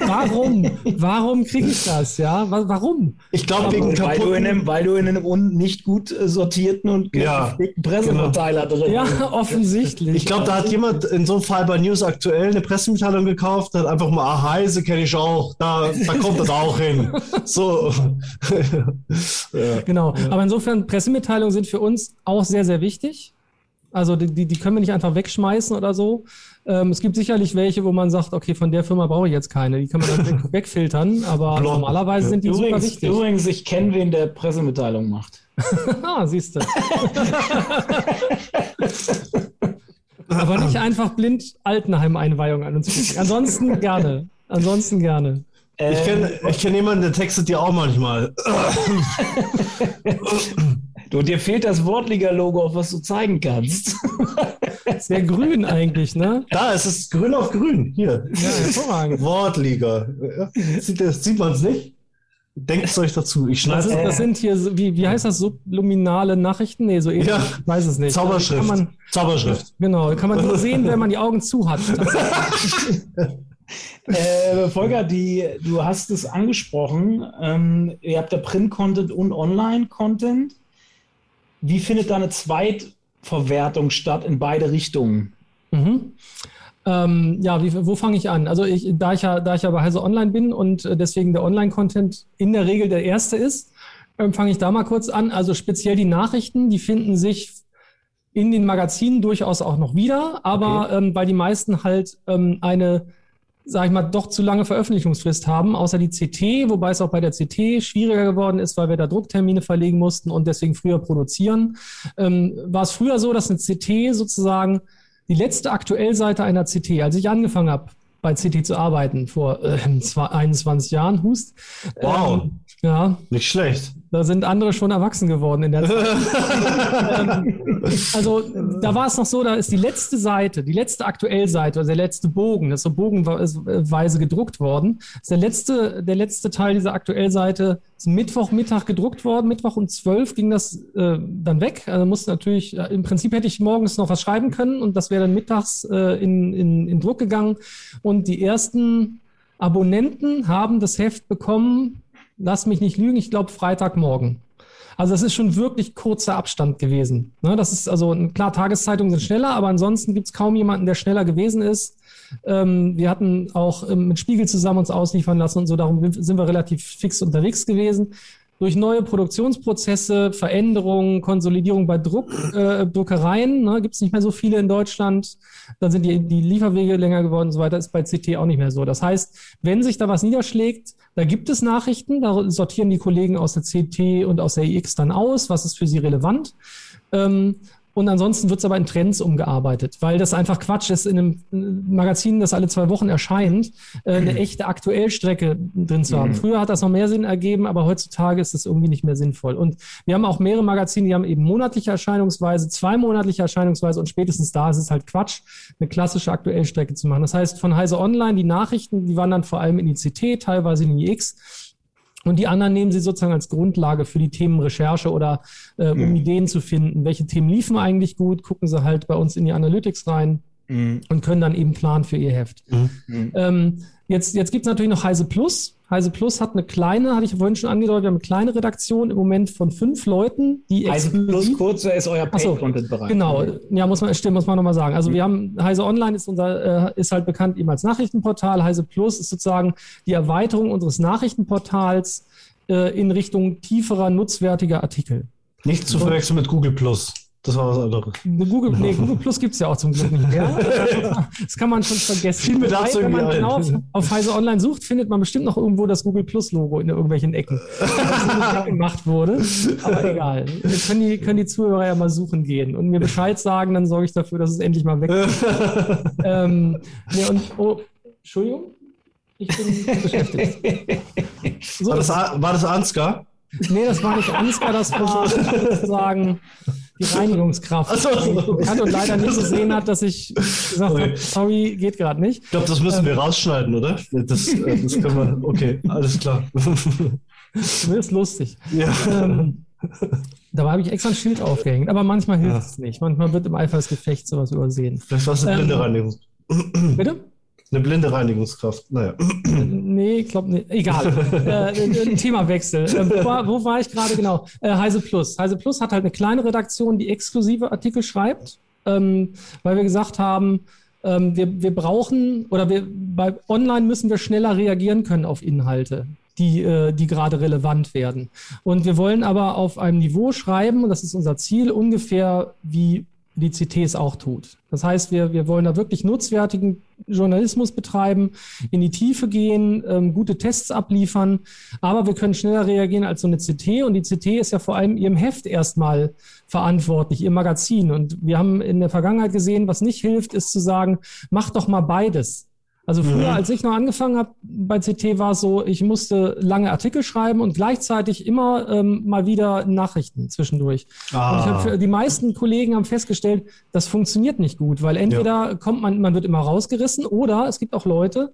warum? Warum kriege ich das? Ja, warum? Ich glaube, wegen weil du in einem, weil du in einem nicht gut sortierten und ja, Pressemitteilung Pfeiler drin. Ja, offensichtlich. Ich glaube, da hat jemand in so einem Fall bei News aktuell eine Pressemitteilung gekauft, hat einfach mal, ah, Heise kenne ich auch, da, da kommt das auch hin. So. ja. Genau. Aber insofern, Pressemitteilungen sind für uns auch sehr, sehr wichtig. Also die, die können wir nicht einfach wegschmeißen oder so. Ähm, es gibt sicherlich welche, wo man sagt, okay, von der Firma brauche ich jetzt keine. Die kann man dann weg, wegfiltern, aber Blond. normalerweise sind die übrigens, super wichtig. Übrigens, ich kenne wen, der Pressemitteilung macht. ah, siehst du. aber nicht einfach blind Altenheim-Einweihung an uns schicken. Ansonsten gerne. Ansonsten gerne. Ich kenne ich kenn jemanden, der textet dir auch manchmal. Du, dir fehlt das Wortliga-Logo, auf was du zeigen kannst. Sehr grün eigentlich, ne? Da, es ist grün auf grün. Hier. Ja, hervorragend. Wortliga. Sieht, das, sieht man es nicht? Denkt es euch dazu. Ich das, ist, das sind hier, wie, wie heißt das, subluminale Nachrichten? Nee, so ähnlich. Ja, ich weiß es nicht. Zauberschrift. Man, Zauberschrift. Genau, kann man nur sehen, wenn man die Augen zu hat. äh, Volker, die, du hast es angesprochen. Ähm, ihr habt da Print-Content und Online-Content. Wie findet da eine Zweitverwertung statt in beide Richtungen? Mhm. Ähm, ja, wie, wo fange ich an? Also ich, da ich ja, da ich ja bei Heise Online bin und äh, deswegen der Online-Content in der Regel der erste ist, ähm, fange ich da mal kurz an. Also speziell die Nachrichten, die finden sich in den Magazinen durchaus auch noch wieder, aber okay. ähm, weil die meisten halt ähm, eine sage ich mal, doch zu lange Veröffentlichungsfrist haben, außer die CT, wobei es auch bei der CT schwieriger geworden ist, weil wir da Drucktermine verlegen mussten und deswegen früher produzieren. Ähm, war es früher so, dass eine CT sozusagen die letzte Aktuellseite einer CT, als ich angefangen habe, bei CT zu arbeiten vor äh, 21 Jahren, Hust. Wow. Ähm, ja. Nicht schlecht. Da sind andere schon erwachsen geworden in der Zeit. Also da war es noch so, da ist die letzte Seite, die letzte Aktuellseite, also der letzte Bogen, das ist so bogenweise gedruckt worden. ist der letzte, der letzte Teil dieser Aktuellseite ist Mittwochmittag gedruckt worden. Mittwoch um zwölf ging das äh, dann weg. Also musste natürlich, im Prinzip hätte ich morgens noch was schreiben können und das wäre dann mittags äh, in, in, in Druck gegangen. Und die ersten Abonnenten haben das Heft bekommen lass mich nicht lügen, ich glaube Freitagmorgen. Also das ist schon wirklich kurzer Abstand gewesen. Ne, das ist also klar, Tageszeitungen sind schneller, aber ansonsten gibt es kaum jemanden, der schneller gewesen ist. Ähm, wir hatten auch ähm, mit Spiegel zusammen uns ausliefern lassen und so, darum sind wir relativ fix unterwegs gewesen durch neue Produktionsprozesse, Veränderungen, Konsolidierung bei Druck, äh, Druckereien, ne, gibt es nicht mehr so viele in Deutschland, dann sind die, die Lieferwege länger geworden und so weiter, ist bei CT auch nicht mehr so. Das heißt, wenn sich da was niederschlägt, da gibt es Nachrichten, da sortieren die Kollegen aus der CT und aus der IX dann aus, was ist für sie relevant. Ähm, und ansonsten wird es aber in Trends umgearbeitet, weil das einfach Quatsch ist, in einem Magazin, das alle zwei Wochen erscheint, äh, eine echte Aktuellstrecke drin zu haben. Mhm. Früher hat das noch mehr Sinn ergeben, aber heutzutage ist das irgendwie nicht mehr sinnvoll. Und wir haben auch mehrere Magazine, die haben eben monatliche Erscheinungsweise, zweimonatliche Erscheinungsweise und spätestens da ist es halt Quatsch, eine klassische Aktuellstrecke zu machen. Das heißt, von Heise Online, die Nachrichten, die wandern vor allem in die CT, teilweise in die X und die anderen nehmen sie sozusagen als Grundlage für die Themenrecherche oder äh, um mhm. Ideen zu finden. Welche Themen liefen eigentlich gut? Gucken sie halt bei uns in die Analytics rein mhm. und können dann eben planen für ihr Heft. Mhm. mhm. Ähm, jetzt jetzt gibt es natürlich noch Heise Plus. Heise Plus hat eine kleine, hatte ich vorhin schon angedeutet, wir haben eine kleine Redaktion im Moment von fünf Leuten, die Heise Plus kurze ist euer Paid-Content-Bereich. Genau, ja, muss man, stimmt, muss man nochmal sagen. Also mhm. wir haben, Heise Online ist unser, äh, ist halt bekannt eben als Nachrichtenportal. Heise Plus ist sozusagen die Erweiterung unseres Nachrichtenportals äh, in Richtung tieferer, nutzwertiger Artikel. Nicht zu verwechseln mit Google Plus. Das war was anderes. Google, nee, Google Plus gibt es ja auch zum Glück nicht mehr. Das kann man schon vergessen. Fiel mir dazu Wenn man genau auf, auf Heise Online sucht, findet man bestimmt noch irgendwo das Google Plus Logo in irgendwelchen Ecken, was gemacht wurde. Aber egal. Wir können die, können die Zuhörer ja mal suchen gehen und mir Bescheid sagen, dann sorge ich dafür, dass es endlich mal weg ist. ähm, nee, und, oh, Entschuldigung? Ich bin beschäftigt. So, war, das, war das Ansgar? Nee, das war nicht Ansgar, das war sozusagen die Reinigungskraft, also, die kann und leider nicht gesehen hat, dass ich gesagt okay. habe, sorry, geht gerade nicht. Ich glaube, das müssen ähm, wir rausschneiden, oder? Das, äh, das können wir, okay, alles klar. Das ist lustig. Ja. Ähm, dabei habe ich extra ein Schild aufgehängt, aber manchmal hilft ja. es nicht. Manchmal wird im Eifer des Gefechts sowas übersehen. Vielleicht war es eine blinde ähm, Reinigung. Bitte? Eine blinde Reinigungskraft. Naja. Nee, ich glaube nicht. Egal. äh, Themawechsel. Äh, wo, war, wo war ich gerade genau? Äh, Heise Plus. Heise Plus hat halt eine kleine Redaktion, die exklusive Artikel schreibt, ähm, weil wir gesagt haben, ähm, wir, wir brauchen oder wir bei online müssen wir schneller reagieren können auf Inhalte die, äh, die gerade relevant werden. Und wir wollen aber auf einem Niveau schreiben, und das ist unser Ziel, ungefähr wie die CTs auch tut. Das heißt, wir, wir wollen da wirklich nutzwertigen Journalismus betreiben, in die Tiefe gehen, ähm, gute Tests abliefern, aber wir können schneller reagieren als so eine CT und die CT ist ja vor allem ihrem Heft erstmal verantwortlich, ihr Magazin. Und wir haben in der Vergangenheit gesehen, was nicht hilft, ist zu sagen, mach doch mal beides. Also früher, mhm. als ich noch angefangen habe bei CT, war es so, ich musste lange Artikel schreiben und gleichzeitig immer ähm, mal wieder Nachrichten zwischendurch. Ah. Und ich hab, die meisten Kollegen haben festgestellt, das funktioniert nicht gut, weil entweder ja. kommt man, man wird immer rausgerissen oder es gibt auch Leute,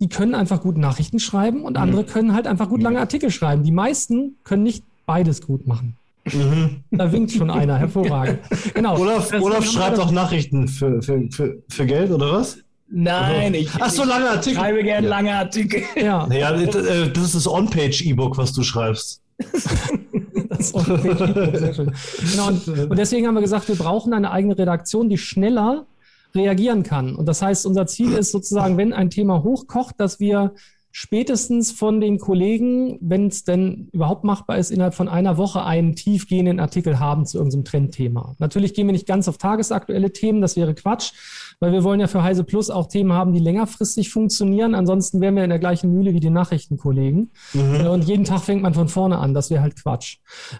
die können einfach gut Nachrichten schreiben und mhm. andere können halt einfach gut lange Artikel schreiben. Die meisten können nicht beides gut machen. Mhm. Da winkt schon einer, hervorragend. Genau. Olaf, Olaf schreibt auch Nachrichten für, für, für, für Geld, oder was? Nein, ich, Ach so, lange Artikel. schreibe gerne lange Artikel. Ja, ja äh, das ist das On-Page-E-Book, was du schreibst. das On-Page-E-Book, sehr schön. Genau, und, und deswegen haben wir gesagt, wir brauchen eine eigene Redaktion, die schneller reagieren kann. Und das heißt, unser Ziel ist sozusagen, wenn ein Thema hochkocht, dass wir spätestens von den Kollegen, wenn es denn überhaupt machbar ist, innerhalb von einer Woche einen tiefgehenden Artikel haben zu irgendeinem Trendthema. Natürlich gehen wir nicht ganz auf tagesaktuelle Themen, das wäre Quatsch, weil wir wollen ja für Heise Plus auch Themen haben, die längerfristig funktionieren. Ansonsten wären wir in der gleichen Mühle wie die Nachrichtenkollegen. Mhm. Äh, und jeden Tag fängt man von vorne an. Das wäre halt Quatsch.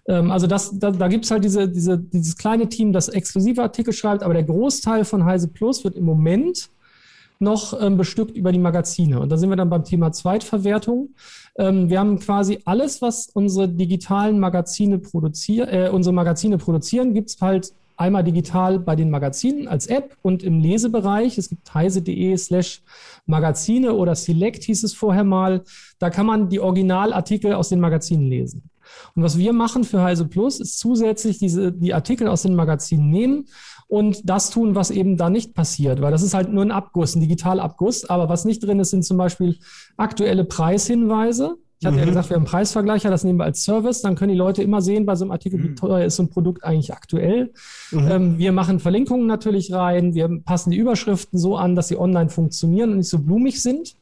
Ähm, also das, da, da gibt es halt diese, diese, dieses kleine Team, das exklusive Artikel schreibt, aber der Großteil von Heise Plus wird im Moment noch ähm, bestückt über die Magazine. Und da sind wir dann beim Thema Zweitverwertung. Ähm, wir haben quasi alles, was unsere digitalen Magazine produzieren, äh, unsere Magazine produzieren, gibt's halt einmal digital bei den Magazinen als App und im Lesebereich. Es gibt heise.de slash Magazine oder Select hieß es vorher mal. Da kann man die Originalartikel aus den Magazinen lesen. Und was wir machen für Heise Plus ist zusätzlich diese, die Artikel aus den Magazinen nehmen und das tun, was eben da nicht passiert, weil das ist halt nur ein Abguss, ein Digitalabguss. Aber was nicht drin ist, sind zum Beispiel aktuelle Preishinweise. Ich hatte mhm. ja gesagt, wir haben einen Preisvergleicher, das nehmen wir als Service. Dann können die Leute immer sehen bei so einem Artikel, wie mhm. teuer ist so ein Produkt eigentlich aktuell. Mhm. Ähm, wir machen Verlinkungen natürlich rein. Wir passen die Überschriften so an, dass sie online funktionieren und nicht so blumig sind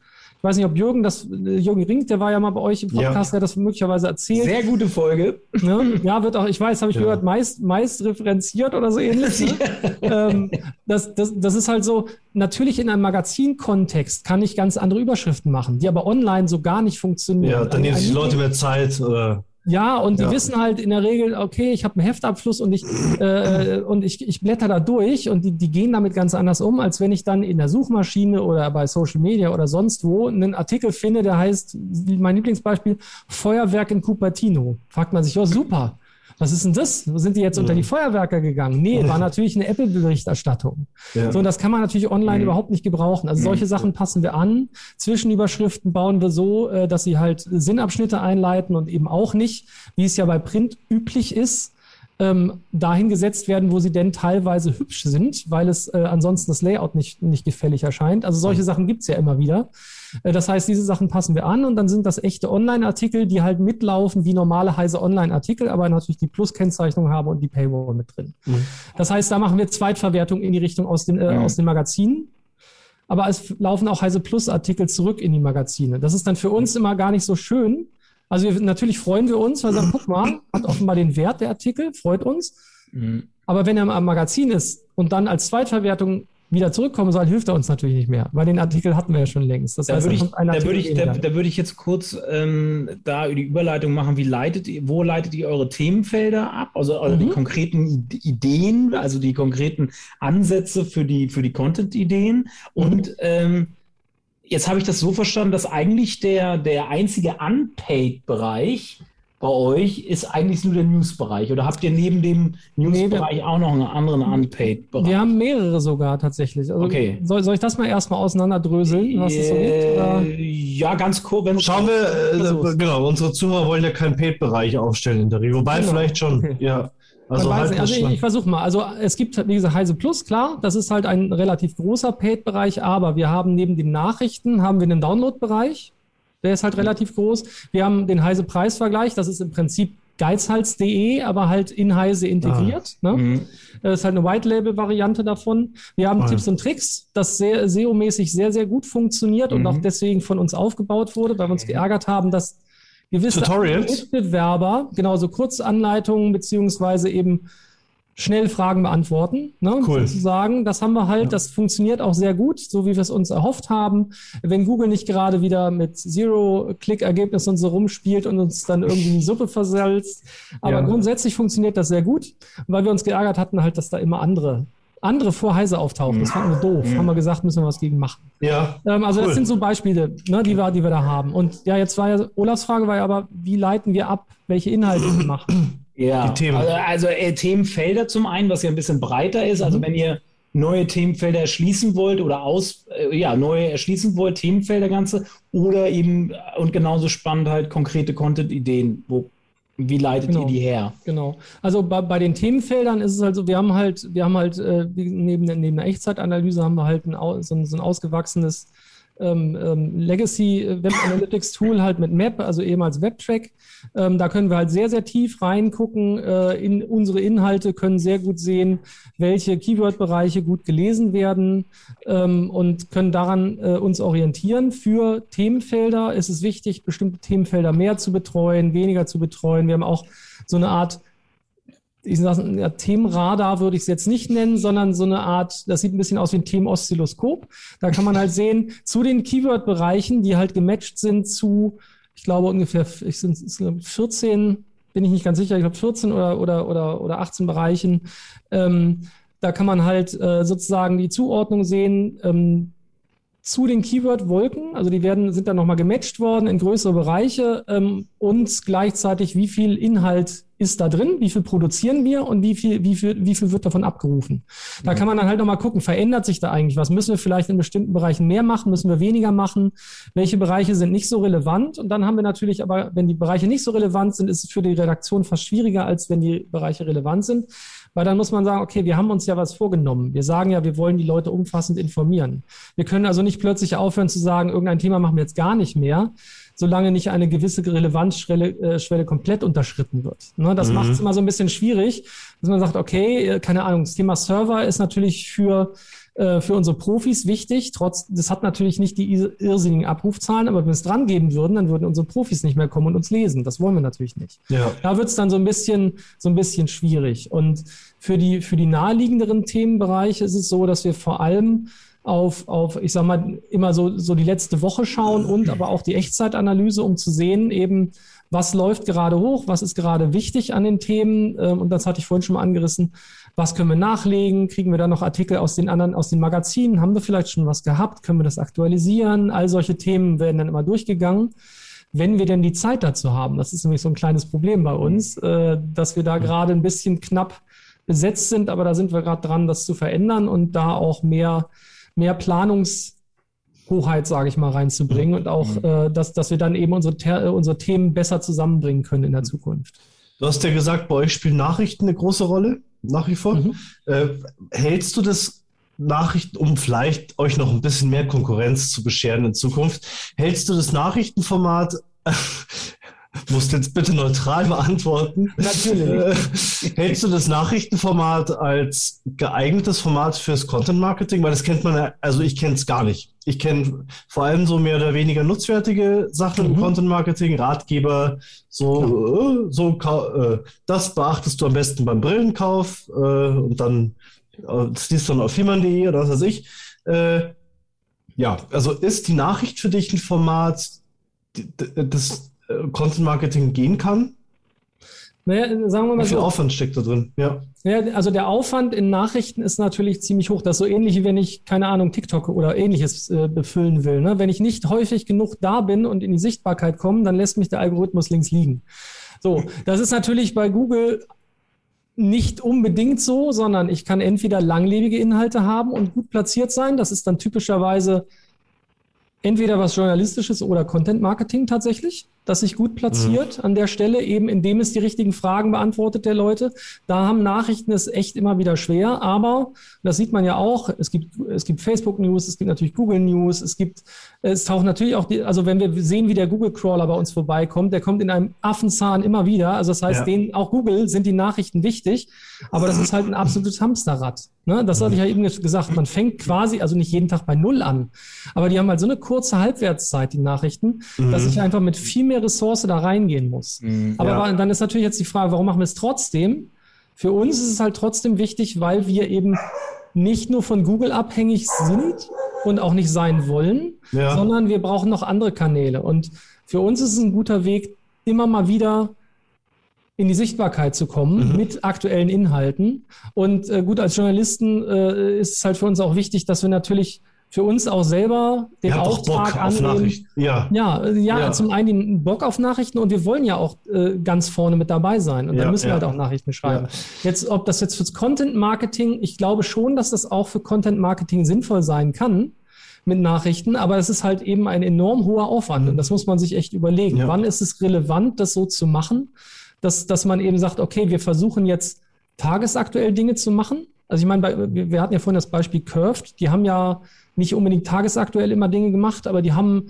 weiß nicht, ob Jürgen das, Jürgen Ring, der war ja mal bei euch im Podcast, ja. der das möglicherweise erzählt. Sehr gute Folge. Ne? Ja, wird auch, ich weiß, habe ich ja. gehört, meist, meist referenziert oder so ähnlich. Ne? ähm, das, das, das ist halt so, natürlich in einem Magazinkontext kann ich ganz andere Überschriften machen, die aber online so gar nicht funktionieren. Ja, dann nehmen sich Leute mehr Zeit oder. Ja, und ja. die wissen halt in der Regel, okay, ich habe einen Heftabschluss und ich äh, und ich, ich blätter da durch und die, die gehen damit ganz anders um, als wenn ich dann in der Suchmaschine oder bei Social Media oder sonst wo einen Artikel finde, der heißt, mein Lieblingsbeispiel, Feuerwerk in Cupertino. Fragt man sich, oh super, was ist denn das? Sind die jetzt unter die Feuerwerker gegangen? Nee, war natürlich eine Apple-Berichterstattung. Ja. So, und das kann man natürlich online mhm. überhaupt nicht gebrauchen. Also solche Sachen passen wir an. Zwischenüberschriften bauen wir so, äh, dass sie halt Sinnabschnitte einleiten und eben auch nicht, wie es ja bei Print üblich ist, ähm, dahin gesetzt werden, wo sie denn teilweise hübsch sind, weil es äh, ansonsten das Layout nicht, nicht gefällig erscheint. Also solche mhm. Sachen gibt's ja immer wieder. Äh, das heißt, diese Sachen passen wir an und dann sind das echte Online-Artikel, die halt mitlaufen wie normale heise Online-Artikel, aber natürlich die Plus-Kennzeichnung haben und die Paywall mit drin. Mhm. Das heißt, da machen wir Zweitverwertung in die Richtung aus den, äh, mhm. aus den Magazinen. Aber es laufen auch Heise Plus-Artikel zurück in die Magazine. Das ist dann für uns immer gar nicht so schön, also wir, natürlich freuen wir uns, weil wir sagen, guck mal, hat offenbar den Wert der Artikel, freut uns. Mhm. Aber wenn er am Magazin ist und dann als Zweitverwertung wieder zurückkommen soll, hilft er uns natürlich nicht mehr, weil den Artikel hatten wir ja schon längst. Das da heißt, würde ich, da würde ich, da, da würde ich jetzt kurz ähm, da die Überleitung machen. Wie leitet ihr, wo leitet ihr eure Themenfelder ab? Also, also mhm. die konkreten Ideen, also die konkreten Ansätze für die, für die Content-Ideen und mhm. ähm, jetzt habe ich das so verstanden, dass eigentlich der, der einzige Unpaid-Bereich bei euch ist eigentlich nur der News-Bereich. Oder habt ihr neben dem News-Bereich nee, auch noch einen anderen Unpaid-Bereich? Wir haben mehrere sogar tatsächlich. Also okay. Soll, soll ich das mal erstmal auseinanderdröseln, was es so gibt? Oder? Ja, ganz kurz. Schauen wir, äh, genau, unsere Zuhörer wollen ja keinen Paid-Bereich aufstellen in der Regel. Wobei genau. vielleicht schon, okay. ja. Also, halt also ich, ich versuche mal. Also es gibt, wie gesagt, Heise Plus, klar, das ist halt ein relativ großer Paid-Bereich, aber wir haben neben den Nachrichten, haben wir einen Download-Bereich, der ist halt relativ groß. Wir haben den Heise Preisvergleich, das ist im Prinzip geizhals.de, aber halt in Heise integriert. Ah. Ne? Mhm. Das ist halt eine White-Label-Variante davon. Wir haben ah. Tipps und Tricks, das sehr SEO-mäßig sehr, sehr gut funktioniert mhm. und auch deswegen von uns aufgebaut wurde, weil wir uns geärgert haben, dass gewisse Tutorials. Wettbewerber, genauso Kurzanleitungen beziehungsweise eben schnell Fragen beantworten, ne, cool. sozusagen. Das haben wir halt, ja. das funktioniert auch sehr gut, so wie wir es uns erhofft haben. Wenn Google nicht gerade wieder mit Zero-Click-Ergebnissen und so rumspielt und uns dann irgendwie die Suppe versalzt. Aber ja. grundsätzlich funktioniert das sehr gut, weil wir uns geärgert hatten halt, dass da immer andere andere vor Heise auftauchen. Das fanden wir doof. Mhm. Haben wir gesagt, müssen wir was gegen machen. Ja. Ähm, also cool. das sind so Beispiele, ne, die, wir, die wir da haben. Und ja, jetzt war ja, Olafs Frage war ja aber, wie leiten wir ab, welche Inhalte wir machen? Ja, Themen. also, also äh, Themenfelder zum einen, was ja ein bisschen breiter ist. Also mhm. wenn ihr neue Themenfelder erschließen wollt oder aus, äh, ja, neue erschließen wollt, Themenfelder ganze oder eben äh, und genauso spannend halt konkrete Content-Ideen. Wo, wie leitet genau. ihr die her? Genau. Also bei, bei den Themenfeldern ist es halt so, wir haben halt, wir haben halt äh, neben, neben der Echtzeitanalyse haben wir halt ein, so, ein, so ein ausgewachsenes ähm, ähm, Legacy Web Analytics Tool halt mit Map, also ehemals WebTrack. Ähm, da können wir halt sehr, sehr tief reingucken äh, in unsere Inhalte, können sehr gut sehen, welche Keyword-Bereiche gut gelesen werden ähm, und können daran äh, uns orientieren. Für Themenfelder ist es wichtig, bestimmte Themenfelder mehr zu betreuen, weniger zu betreuen. Wir haben auch so eine Art ich sage, ja, Themenradar würde ich es jetzt nicht nennen, sondern so eine Art, das sieht ein bisschen aus wie ein Themenoszilloskop. Da kann man halt sehen, zu den Keyword-Bereichen, die halt gematcht sind zu, ich glaube ungefähr, ich sind 14, bin ich nicht ganz sicher, ich glaube 14 oder, oder, oder, oder 18 Bereichen. Ähm, da kann man halt äh, sozusagen die Zuordnung sehen. Ähm, zu den Keyword-Wolken, also die werden, sind dann nochmal gematcht worden in größere Bereiche ähm, und gleichzeitig, wie viel Inhalt ist da drin, wie viel produzieren wir und wie viel, wie viel, wie viel wird davon abgerufen. Da mhm. kann man dann halt nochmal gucken, verändert sich da eigentlich was? Müssen wir vielleicht in bestimmten Bereichen mehr machen? Müssen wir weniger machen? Welche Bereiche sind nicht so relevant? Und dann haben wir natürlich aber, wenn die Bereiche nicht so relevant sind, ist es für die Redaktion fast schwieriger, als wenn die Bereiche relevant sind. Weil dann muss man sagen, okay, wir haben uns ja was vorgenommen. Wir sagen ja, wir wollen die Leute umfassend informieren. Wir können also nicht plötzlich aufhören zu sagen, irgendein Thema machen wir jetzt gar nicht mehr, solange nicht eine gewisse Relevanzschwelle äh, Schwelle komplett unterschritten wird. Ne, das mhm. macht es immer so ein bisschen schwierig, dass man sagt, okay, äh, keine Ahnung, das Thema Server ist natürlich für äh, für unsere Profis wichtig. Trotz, das hat natürlich nicht die irrsinnigen Abrufzahlen, aber wenn wir es dran geben würden, dann würden unsere Profis nicht mehr kommen und uns lesen. Das wollen wir natürlich nicht. Ja. Da wird es dann so ein bisschen, so ein bisschen schwierig. Und für die, für die naheliegenderen Themenbereiche ist es so, dass wir vor allem auf, auf, ich sag mal, immer so, so die letzte Woche schauen und aber auch die Echtzeitanalyse, um zu sehen, eben, was läuft gerade hoch, was ist gerade wichtig an den Themen. Ähm, und das hatte ich vorhin schon mal angerissen. Was können wir nachlegen? Kriegen wir da noch Artikel aus den anderen, aus den Magazinen? Haben wir vielleicht schon was gehabt? Können wir das aktualisieren? All solche Themen werden dann immer durchgegangen. Wenn wir denn die Zeit dazu haben, das ist nämlich so ein kleines Problem bei uns, äh, dass wir da gerade ein bisschen knapp besetzt sind, aber da sind wir gerade dran, das zu verändern und da auch mehr, mehr Planungshoheit, sage ich mal, reinzubringen und auch, mhm. äh, dass, dass wir dann eben unsere, unsere Themen besser zusammenbringen können in der Zukunft. Du hast ja gesagt, bei euch spielen Nachrichten eine große Rolle nach wie vor. Mhm. Äh, hältst du das Nachrichten, um vielleicht euch noch ein bisschen mehr Konkurrenz zu bescheren in Zukunft, hältst du das Nachrichtenformat musst jetzt bitte neutral beantworten. Natürlich. Äh, hältst du das Nachrichtenformat als geeignetes Format fürs Content Marketing? Weil das kennt man ja, also ich kenne es gar nicht. Ich kenne vor allem so mehr oder weniger nutzwertige Sachen mhm. im Content Marketing, Ratgeber, so, äh, so äh, das beachtest du am besten beim Brillenkauf äh, und dann äh, das liest du dann auf firman.de oder was weiß ich. Äh, ja, also ist die Nachricht für dich ein Format, das äh, Content Marketing gehen kann? Naja, sagen wir mal Wie viel so. Aufwand steckt da drin? Ja. ja. Also der Aufwand in Nachrichten ist natürlich ziemlich hoch. Das ist so ähnlich wie wenn ich, keine Ahnung, TikTok oder ähnliches äh, befüllen will. Ne? Wenn ich nicht häufig genug da bin und in die Sichtbarkeit komme, dann lässt mich der Algorithmus links liegen. So, das ist natürlich bei Google nicht unbedingt so, sondern ich kann entweder langlebige Inhalte haben und gut platziert sein. Das ist dann typischerweise entweder was Journalistisches oder Content Marketing tatsächlich das sich gut platziert mhm. an der Stelle, eben indem es die richtigen Fragen beantwortet der Leute. Da haben Nachrichten es echt immer wieder schwer, aber das sieht man ja auch, es gibt, es gibt Facebook News, es gibt natürlich Google News, es gibt, es taucht natürlich auch die, also wenn wir sehen, wie der Google Crawler bei uns vorbeikommt, der kommt in einem Affenzahn immer wieder. Also das heißt, ja. denen, auch Google sind die Nachrichten wichtig, aber das ist halt ein absolutes Hamsterrad. Ne? Das hatte ich ja eben gesagt. Man fängt quasi, also nicht jeden Tag bei Null an, aber die haben halt so eine kurze Halbwertszeit, die Nachrichten, mhm. dass ich einfach mit viel mehr Ressource da reingehen muss. Mhm, aber ja. dann ist natürlich jetzt die Frage, warum machen wir es trotzdem? Für uns ist es halt trotzdem wichtig, weil wir eben nicht nur von Google abhängig sind und auch nicht sein wollen, ja. sondern wir brauchen noch andere Kanäle. Und für uns ist es ein guter Weg, immer mal wieder in die Sichtbarkeit zu kommen mhm. mit aktuellen Inhalten. Und äh, gut, als Journalisten äh, ist es halt für uns auch wichtig, dass wir natürlich für uns auch selber den Ihr Auftrag annehmen. Ja. Ja, äh, ja. ja, zum einen den Bock auf Nachrichten und wir wollen ja auch äh, ganz vorne mit dabei sein. Und dann ja, müssen wir halt auch Nachrichten schreiben. Jetzt, ob das jetzt fürs Content Marketing, ich glaube schon, dass das auch für Content Marketing sinnvoll sein kann mit Nachrichten, aber es ist halt eben ein enorm hoher Aufwand und das muss man sich echt überlegen. Wann ist es relevant, das so zu machen, dass, dass man eben sagt, okay, wir versuchen jetzt tagesaktuell Dinge zu machen. Also ich meine, wir hatten ja vorhin das Beispiel Curved, die haben ja nicht unbedingt tagesaktuell immer Dinge gemacht, aber die haben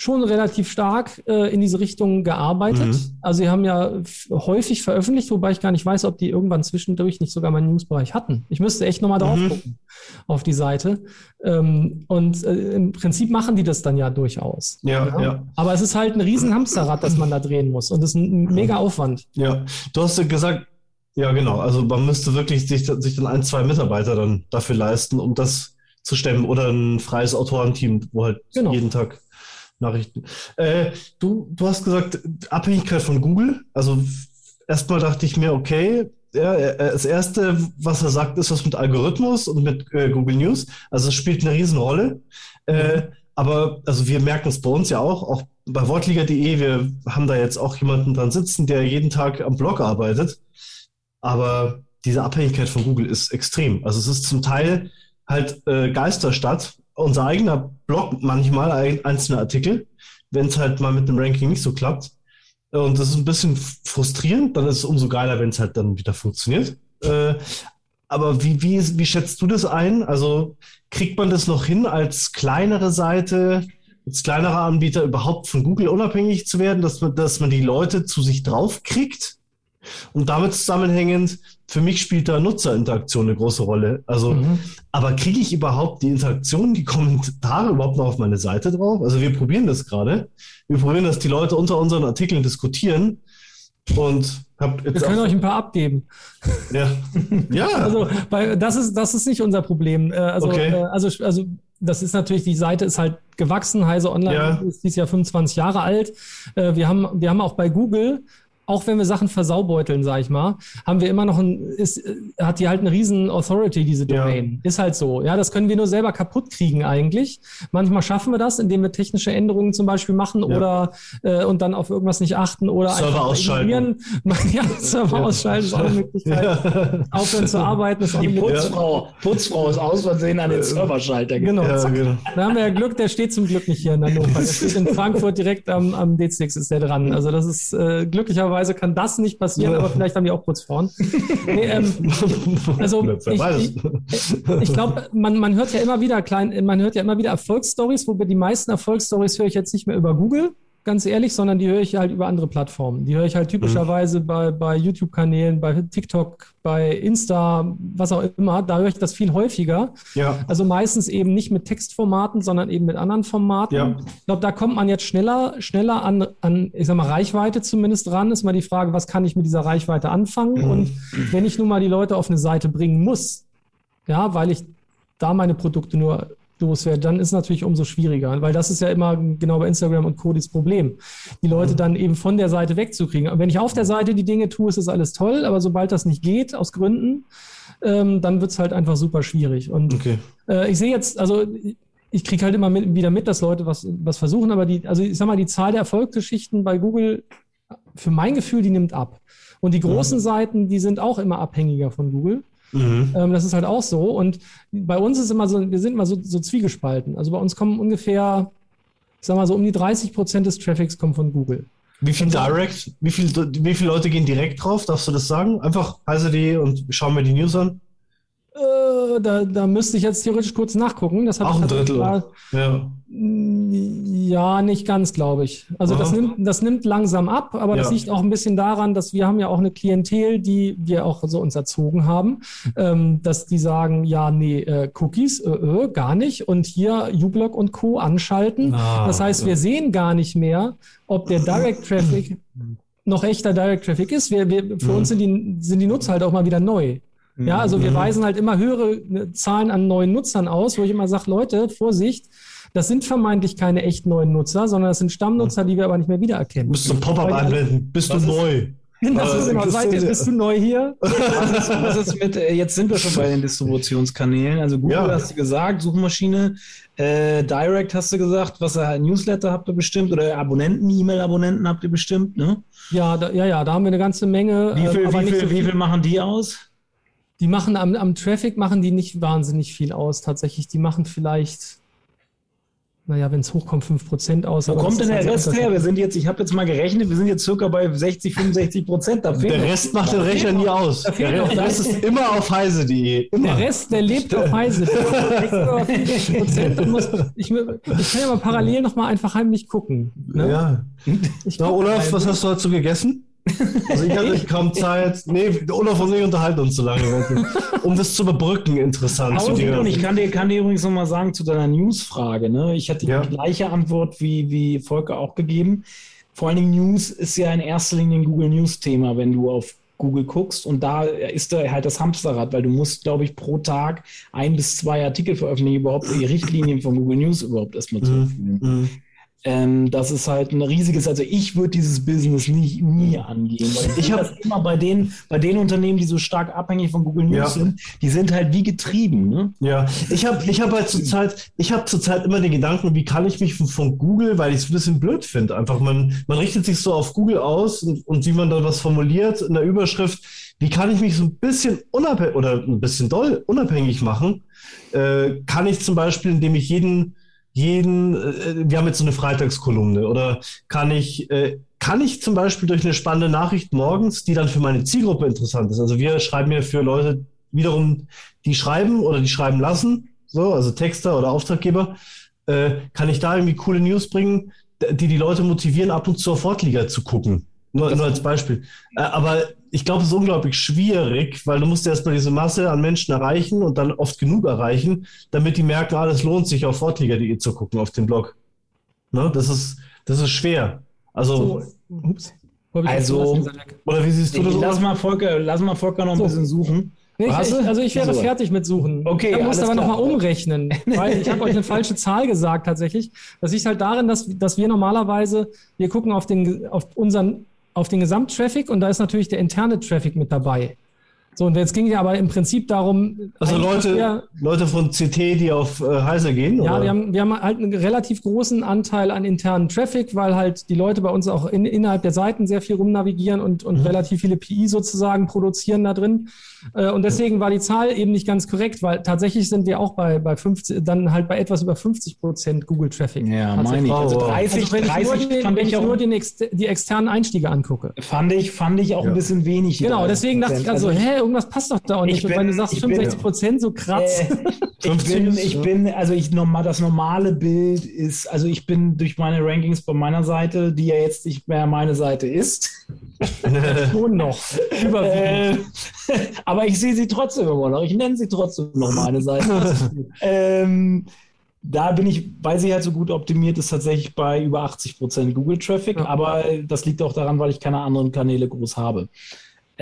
schon relativ stark äh, in diese Richtung gearbeitet. Mhm. Also sie haben ja häufig veröffentlicht, wobei ich gar nicht weiß, ob die irgendwann zwischendurch nicht sogar meinen Newsbereich hatten. Ich müsste echt nochmal drauf mhm. gucken auf die Seite. Ähm, und äh, im Prinzip machen die das dann ja durchaus. Ja, ja, ja. Aber es ist halt ein riesen Hamsterrad, das man da drehen muss. Und das ist ein mega Aufwand. Ja, du hast ja gesagt, ja genau, also man müsste wirklich sich, sich dann ein, zwei Mitarbeiter dann dafür leisten, um das zu stemmen oder ein freies Autorenteam, wo halt genau. jeden Tag Nachrichten. Äh, du, du hast gesagt, Abhängigkeit von Google. Also erstmal dachte ich mir, okay, ja, das erste, was er sagt, ist was mit Algorithmus und mit äh, Google News. Also es spielt eine Riesenrolle. Äh, aber also wir merken es bei uns ja auch, auch bei Wortliga.de, wir haben da jetzt auch jemanden dran sitzen, der jeden Tag am Blog arbeitet. Aber diese Abhängigkeit von Google ist extrem. Also es ist zum Teil halt äh, Geisterstadt unser eigener Blog manchmal einzelne Artikel, wenn es halt mal mit dem Ranking nicht so klappt. Und das ist ein bisschen frustrierend, dann ist es umso geiler, wenn es halt dann wieder funktioniert. Äh, aber wie, wie, wie schätzt du das ein? Also kriegt man das noch hin, als kleinere Seite, als kleinerer Anbieter überhaupt von Google unabhängig zu werden, dass man, dass man die Leute zu sich drauf kriegt? Und damit zusammenhängend, für mich spielt da Nutzerinteraktion eine große Rolle. Also, mhm. aber kriege ich überhaupt die Interaktion, die Kommentare überhaupt noch auf meine Seite drauf? Also wir probieren das gerade. Wir probieren, dass die Leute unter unseren Artikeln diskutieren. Und hab jetzt wir können euch ein paar abgeben. Ja. ja. Also, weil das ist, das ist nicht unser Problem. Äh, also, okay. Äh, also, also das ist natürlich, die Seite ist halt gewachsen. Heise Online ja. ist dieses Jahr 25 Jahre alt. Äh, wir haben, wir haben auch bei Google auch wenn wir Sachen versaubeuteln, sag ich mal, haben wir immer noch ein, ist, hat die halt eine riesen Authority, diese Domain. Ja. Ist halt so. Ja, das können wir nur selber kaputt kriegen eigentlich. Manchmal schaffen wir das, indem wir technische Änderungen zum Beispiel machen ja. oder äh, und dann auf irgendwas nicht achten oder Server einfach ausschalten. ja, Server ja. ausschalten ist auch eine Möglichkeit. Aufhören zu arbeiten ist auch Die Putzfrau, Putzfrau ist aus Versehen an den Serverschalter. Genau. genau. Da haben wir ja Glück, der steht zum Glück nicht hier in Hannover. Der steht in Frankfurt direkt am, am D6 ist der dran. Also das ist äh, glücklicherweise Normalerweise kann das nicht passieren, aber vielleicht haben die auch kurz vorn. Nee, ähm, also ich, ich, ich glaube, man, man hört ja immer wieder klein, man hört ja immer wieder Erfolgsstories, wobei die meisten Erfolgsstories höre ich jetzt nicht mehr über Google, ganz ehrlich, sondern die höre ich halt über andere Plattformen. Die höre ich halt typischerweise mhm. bei, bei YouTube-Kanälen, bei TikTok, bei Insta, was auch immer. Da höre ich das viel häufiger. Ja. Also meistens eben nicht mit Textformaten, sondern eben mit anderen Formaten. Ja. Ich glaube, da kommt man jetzt schneller, schneller an, an, ich sag mal, Reichweite zumindest ran. Ist mal die Frage, was kann ich mit dieser Reichweite anfangen? Mhm. Und wenn ich nun mal die Leute auf eine Seite bringen muss, ja, weil ich da meine Produkte nur loswerde, dann ist natürlich umso schwieriger, weil das ist ja immer genau bei Instagram und Co. das Problem, die Leute dann eben von der Seite wegzukriegen. Und wenn ich auf der Seite die Dinge tue, ist das alles toll, aber sobald das nicht geht, aus Gründen, ähm, dann wird es halt einfach super schwierig. Und okay. äh, ich sehe jetzt, also ich kriege halt immer mit, wieder mit, dass Leute was, was versuchen, aber die, also ich sag mal, die Zahl der Erfolgsgeschichten bei Google, für mein Gefühl, die nimmt ab. Und die großen ja. Seiten, die sind auch immer abhängiger von Google. Mhm. Ähm, das ist halt auch so. Und bei uns ist immer so, wir sind immer so, so zwiegespalten. Also bei uns kommen ungefähr, ich sag mal so, um die 30 Prozent des Traffics kommen von Google. Wie viel Direct? Wie, viel, wie viele Leute gehen direkt drauf? Darfst du das sagen? Einfach heise.de und schauen mir die News an? Da, da müsste ich jetzt theoretisch kurz nachgucken. Das Auch ein Drittel. Mal, ja. ja, nicht ganz, glaube ich. Also das nimmt, das nimmt langsam ab, aber ja. das liegt auch ein bisschen daran, dass wir haben ja auch eine Klientel, die wir auch so uns erzogen haben, ähm, dass die sagen, ja, nee, äh, Cookies, äh, äh, gar nicht. Und hier uBlock und Co. anschalten. Ah, das heißt, ja. wir sehen gar nicht mehr, ob der Direct Traffic noch echter Direct Traffic ist. Wir, wir, für mhm. uns sind die, sind die Nutzer halt auch mal wieder neu. Ja, also wir mhm. weisen halt immer höhere ne, Zahlen an neuen Nutzern aus, wo ich immer sage, Leute, Vorsicht, das sind vermeintlich keine echt neuen Nutzer, sondern das sind Stammnutzer, die wir aber nicht mehr wiedererkennen. Du musst so ein Pop-up einblenden. Bist du neu? Das ist immer, seid ihr, bist du neu hier? Was ist, was ist mit, äh, jetzt sind wir schon bei den Distributionskanälen. Also Google ja. hast du gesagt, Suchmaschine, äh, Direct hast du gesagt, was äh, Newsletter habt ihr bestimmt oder Abonnenten, E-Mail-Abonnenten habt ihr bestimmt, ne? Ja, da, ja, ja, da haben wir eine ganze Menge. Wie viel, äh, wie viel, so wie viel machen die aus? Die machen am, am Traffic machen die nicht wahnsinnig viel aus, tatsächlich. Die machen vielleicht, naja, wenn es hochkommt, 5% aus. Wo kommt denn der halt Rest her? Wir sind jetzt, ich habe jetzt mal gerechnet, wir sind jetzt circa bei 60, 65 Prozent. Der Rest macht den Rechner nie aus. Der Rest ist immer auf heise.de. Der Rest, der lebt auf heise. ich, ich kann ja mal parallel noch mal einfach heimlich gucken. Ne? Ja. Ich Na, Olaf, was hast du dazu gegessen? Also ich hatte kaum Zeit. Nee, Olaf und ich unterhalten uns so lange. Um das zu überbrücken, interessant. Und ich kann dir, kann dir übrigens nochmal sagen zu deiner Newsfrage. Ne? Ich hatte ja. die gleiche Antwort wie, wie Volker auch gegeben. Vor allen Dingen News ist ja in erster Linie ein Google News Thema, wenn du auf Google guckst und da ist da halt das Hamsterrad, weil du musst, glaube ich, pro Tag ein bis zwei Artikel veröffentlichen, überhaupt die Richtlinien von Google News überhaupt erstmal zu mhm. erfüllen. Ähm, das ist halt ein riesiges, also ich würde dieses Business nie, nie angehen, weil ich, habe immer bei den, bei den Unternehmen, die so stark abhängig von Google News ja. sind, die sind halt wie getrieben. Ne? Ja, ich habe ich hab halt zurzeit, ich habe zurzeit immer den Gedanken, wie kann ich mich von, von Google, weil ich es ein bisschen blöd finde, einfach man, man richtet sich so auf Google aus und, und wie man da was formuliert in der Überschrift, wie kann ich mich so ein bisschen unabhängig oder ein bisschen doll unabhängig machen? Äh, kann ich zum Beispiel, indem ich jeden jeden, äh, wir haben jetzt so eine Freitagskolumne oder kann ich, äh, kann ich zum Beispiel durch eine spannende Nachricht morgens, die dann für meine Zielgruppe interessant ist. Also wir schreiben ja für Leute wiederum, die schreiben oder die schreiben lassen, so, also Texter oder Auftraggeber, äh, kann ich da irgendwie coole News bringen, die die Leute motivieren, ab und zu auf Fortliga zu gucken. Nur, nur als Beispiel. Äh, aber ich glaube, es ist unglaublich schwierig, weil du musst erstmal diese Masse an Menschen erreichen und dann oft genug erreichen, damit die merken, ah, es lohnt sich auf fortliga.de zu gucken, auf den Blog. Ne? Das, ist, das ist schwer. Also, so, ups. Also, oder wie siehst du das? Lass mal Volker, lass mal Volker noch ein so. bisschen suchen. Nee, ich, also ich wäre so. fertig mit Suchen. Okay, ich muss aber nochmal umrechnen, weil ich habe euch eine falsche Zahl gesagt tatsächlich. Das liegt halt darin, dass, dass wir normalerweise, wir gucken auf, den, auf unseren auf den Gesamttraffic und da ist natürlich der interne Traffic mit dabei. So, und jetzt ging ja aber im Prinzip darum. Also Leute, wir, Leute von CT, die auf äh, Heiser gehen? Ja, wir haben, wir haben halt einen relativ großen Anteil an internen Traffic, weil halt die Leute bei uns auch in, innerhalb der Seiten sehr viel rumnavigieren und, und mhm. relativ viele PI sozusagen produzieren da drin. Äh, und deswegen war die Zahl eben nicht ganz korrekt, weil tatsächlich sind wir auch bei, bei 50, dann halt bei etwas über 50 Prozent Google Traffic. Ja, meine ich. Also 30, also wenn 30 ich nur, den, wenn ich nur den ex, die externen Einstiege angucke. Fand ich, fand ich auch ja. ein bisschen wenig. Genau, deswegen dachte ich gerade so, also hä, irgendwas passt doch da auch nicht. Bin, wenn du sagst 65 Prozent, so krass. Äh, ich bin, ich bin, also ich normal, das normale Bild ist, also ich bin durch meine Rankings bei meiner Seite, die ja jetzt nicht mehr meine Seite ist. Schon noch. Äh, aber ich sehe sie trotzdem immer noch. Ich nenne sie trotzdem noch meine Seite. ähm, da bin ich, weil sie halt so gut optimiert ist, tatsächlich bei über 80 Prozent Google-Traffic. Ja. Aber das liegt auch daran, weil ich keine anderen Kanäle groß habe.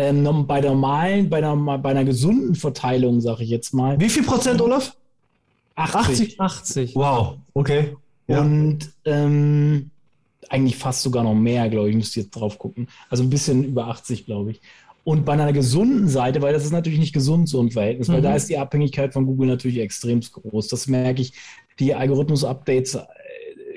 Ähm, bei der normalen, bei einer, bei einer gesunden Verteilung, sage ich jetzt mal. Wie viel Prozent, Olaf? 80. 80. Wow, okay. Ja. Und ähm, eigentlich fast sogar noch mehr, glaube ich, müsste jetzt drauf gucken. Also ein bisschen über 80, glaube ich. Und bei einer gesunden Seite, weil das ist natürlich nicht gesund so ein Verhältnis, mhm. weil da ist die Abhängigkeit von Google natürlich extrem groß. Das merke ich. Die Algorithmus-Updates äh,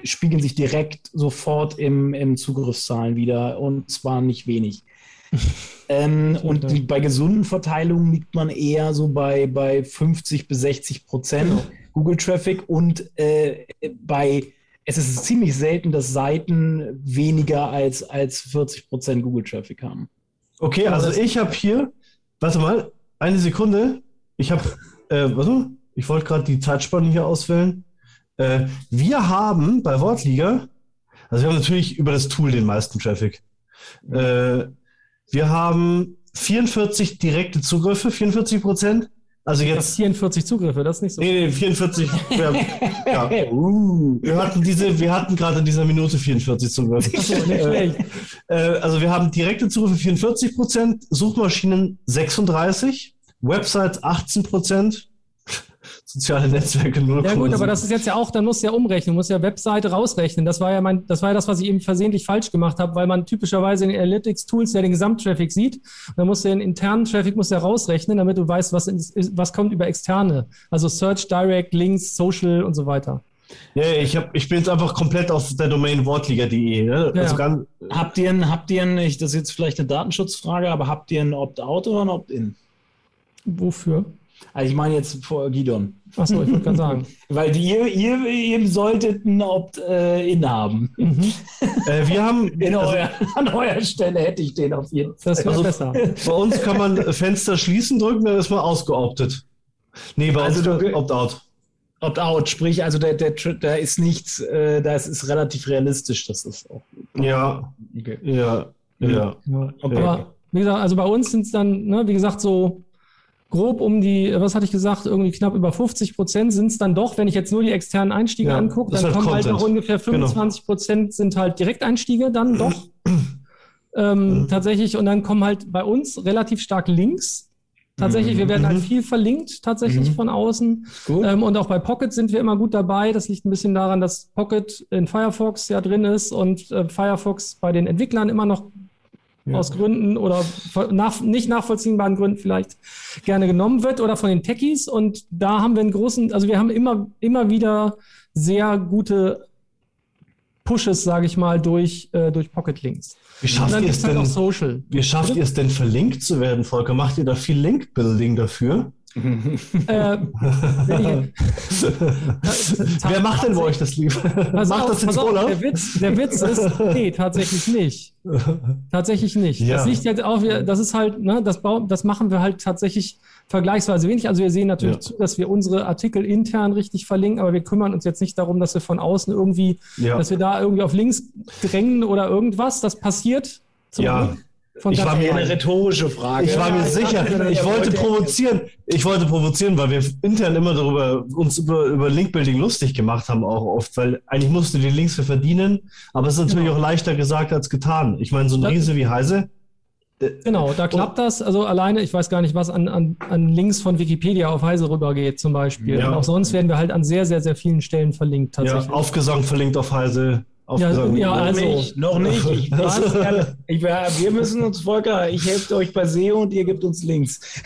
spiegeln sich direkt sofort im, im Zugriffszahlen wieder und zwar nicht wenig. ähm, und die, bei gesunden Verteilungen liegt man eher so bei, bei 50 bis 60 Prozent genau. Google Traffic und äh, bei es ist ziemlich selten, dass Seiten weniger als, als 40 Prozent Google Traffic haben. Okay, also ich habe hier, warte mal, eine Sekunde. Ich habe, äh, warte, ich wollte gerade die Zeitspanne hier auswählen. Äh, wir haben bei Wortliga, also wir haben natürlich über das Tool den meisten Traffic. Äh, wir haben 44 direkte Zugriffe, 44 Prozent. Also jetzt 44 Zugriffe, das ist nicht so. Nee, nee, 44. Wir, ja. uh. wir hatten diese, wir hatten gerade in dieser Minute 44 Zugriffe. Achso, nicht schlecht. Äh, also wir haben direkte Zugriffe 44 Prozent, Suchmaschinen 36, Websites 18 Prozent, soziale Netzwerke 0, Ja gut, aber das ist jetzt ja auch, dann muss ja umrechnen, muss ja Webseite rausrechnen. Das war ja mein, das war ja das, was ich eben versehentlich falsch gemacht habe, weil man typischerweise in den Analytics-Tools ja den Gesamttraffic sieht. dann muss der den internen Traffic muss ja rausrechnen, damit du weißt, was, ist, was kommt über externe. Also Search, Direct, Links, Social und so weiter. Ja, ich, hab, ich bin jetzt einfach komplett auf der Domain wortliga.de. Ne? Ja. Also habt ihr ein, habt ihr ein, ich, das ist jetzt vielleicht eine Datenschutzfrage, aber habt ihr ein Opt-out oder ein Opt-in? Wofür? Also ich meine jetzt vor Gidon. Achso, ich wollte gerade sagen. Weil ihr, ihr, ihr solltet ein Opt-in haben. Mhm. äh, wir haben. In also, euer, an eurer Stelle hätte ich den auf jeden Fall. Das wäre also, besser. Bei uns kann man Fenster schließen drücken, dann ist man ausgeoptet. Nee, bei also uns Opt-out. Opt-out, sprich, also der, der, da ist nichts, äh, das ist relativ realistisch, das ist auch. Ja, okay. ja, ja. ja. Okay. Aber wie gesagt, also bei uns sind es dann, ne, wie gesagt, so grob um die, was hatte ich gesagt, irgendwie knapp über 50 Prozent sind es dann doch, wenn ich jetzt nur die externen Einstiege ja, angucke, dann halt kommen Content. halt noch ungefähr 25 Prozent genau. sind halt Direkteinstiege dann doch. ähm, mhm. Tatsächlich, und dann kommen halt bei uns relativ stark Links. Tatsächlich, mhm. wir werden halt mhm. viel verlinkt, tatsächlich mhm. von außen. Ähm, und auch bei Pocket sind wir immer gut dabei. Das liegt ein bisschen daran, dass Pocket in Firefox ja drin ist und äh, Firefox bei den Entwicklern immer noch ja. aus Gründen oder nach, nicht nachvollziehbaren Gründen vielleicht gerne genommen wird oder von den Techies. Und da haben wir einen großen, also wir haben immer, immer wieder sehr gute Pushes, sage ich mal, durch, äh, durch Pocket Links. Wie schafft ihr es halt denn, Social. Wie schafft ihr es denn verlinkt zu werden, Volker? Macht ihr da viel Link-Building dafür? Äh, Wer macht denn bei euch das lieber? Macht auf, das jetzt Olaf? Der Witz, der Witz ist, nee, tatsächlich nicht. Tatsächlich nicht. Ja. Das liegt jetzt auch, das ist halt, ne, das, das machen wir halt tatsächlich vergleichsweise wenig. Also wir sehen natürlich ja. zu, dass wir unsere Artikel intern richtig verlinken, aber wir kümmern uns jetzt nicht darum, dass wir von außen irgendwie, ja. dass wir da irgendwie auf Links drängen oder irgendwas. Das passiert zum ja. Glück. Von ich war mir eine rhetorische Frage. Ich war mir sicher. Ich wollte provozieren. Ich wollte provozieren, weil wir intern immer darüber uns über, über Linkbuilding lustig gemacht haben auch oft, weil eigentlich musst du die Links für verdienen, aber es ist natürlich genau. auch leichter gesagt als getan. Ich meine, so ein Riese wie Heise. Genau, da klappt das. Also alleine, ich weiß gar nicht, was an, an, an Links von Wikipedia auf Heise rübergeht, zum Beispiel. Ja. Und auch sonst werden wir halt an sehr, sehr, sehr vielen Stellen verlinkt. Tatsächlich. Ja, Aufgesang verlinkt auf Heise. Ja, ja, also nicht, noch nicht. Ich, ich, wir müssen uns, Volker, ich helfe euch bei SEO und ihr gebt uns Links.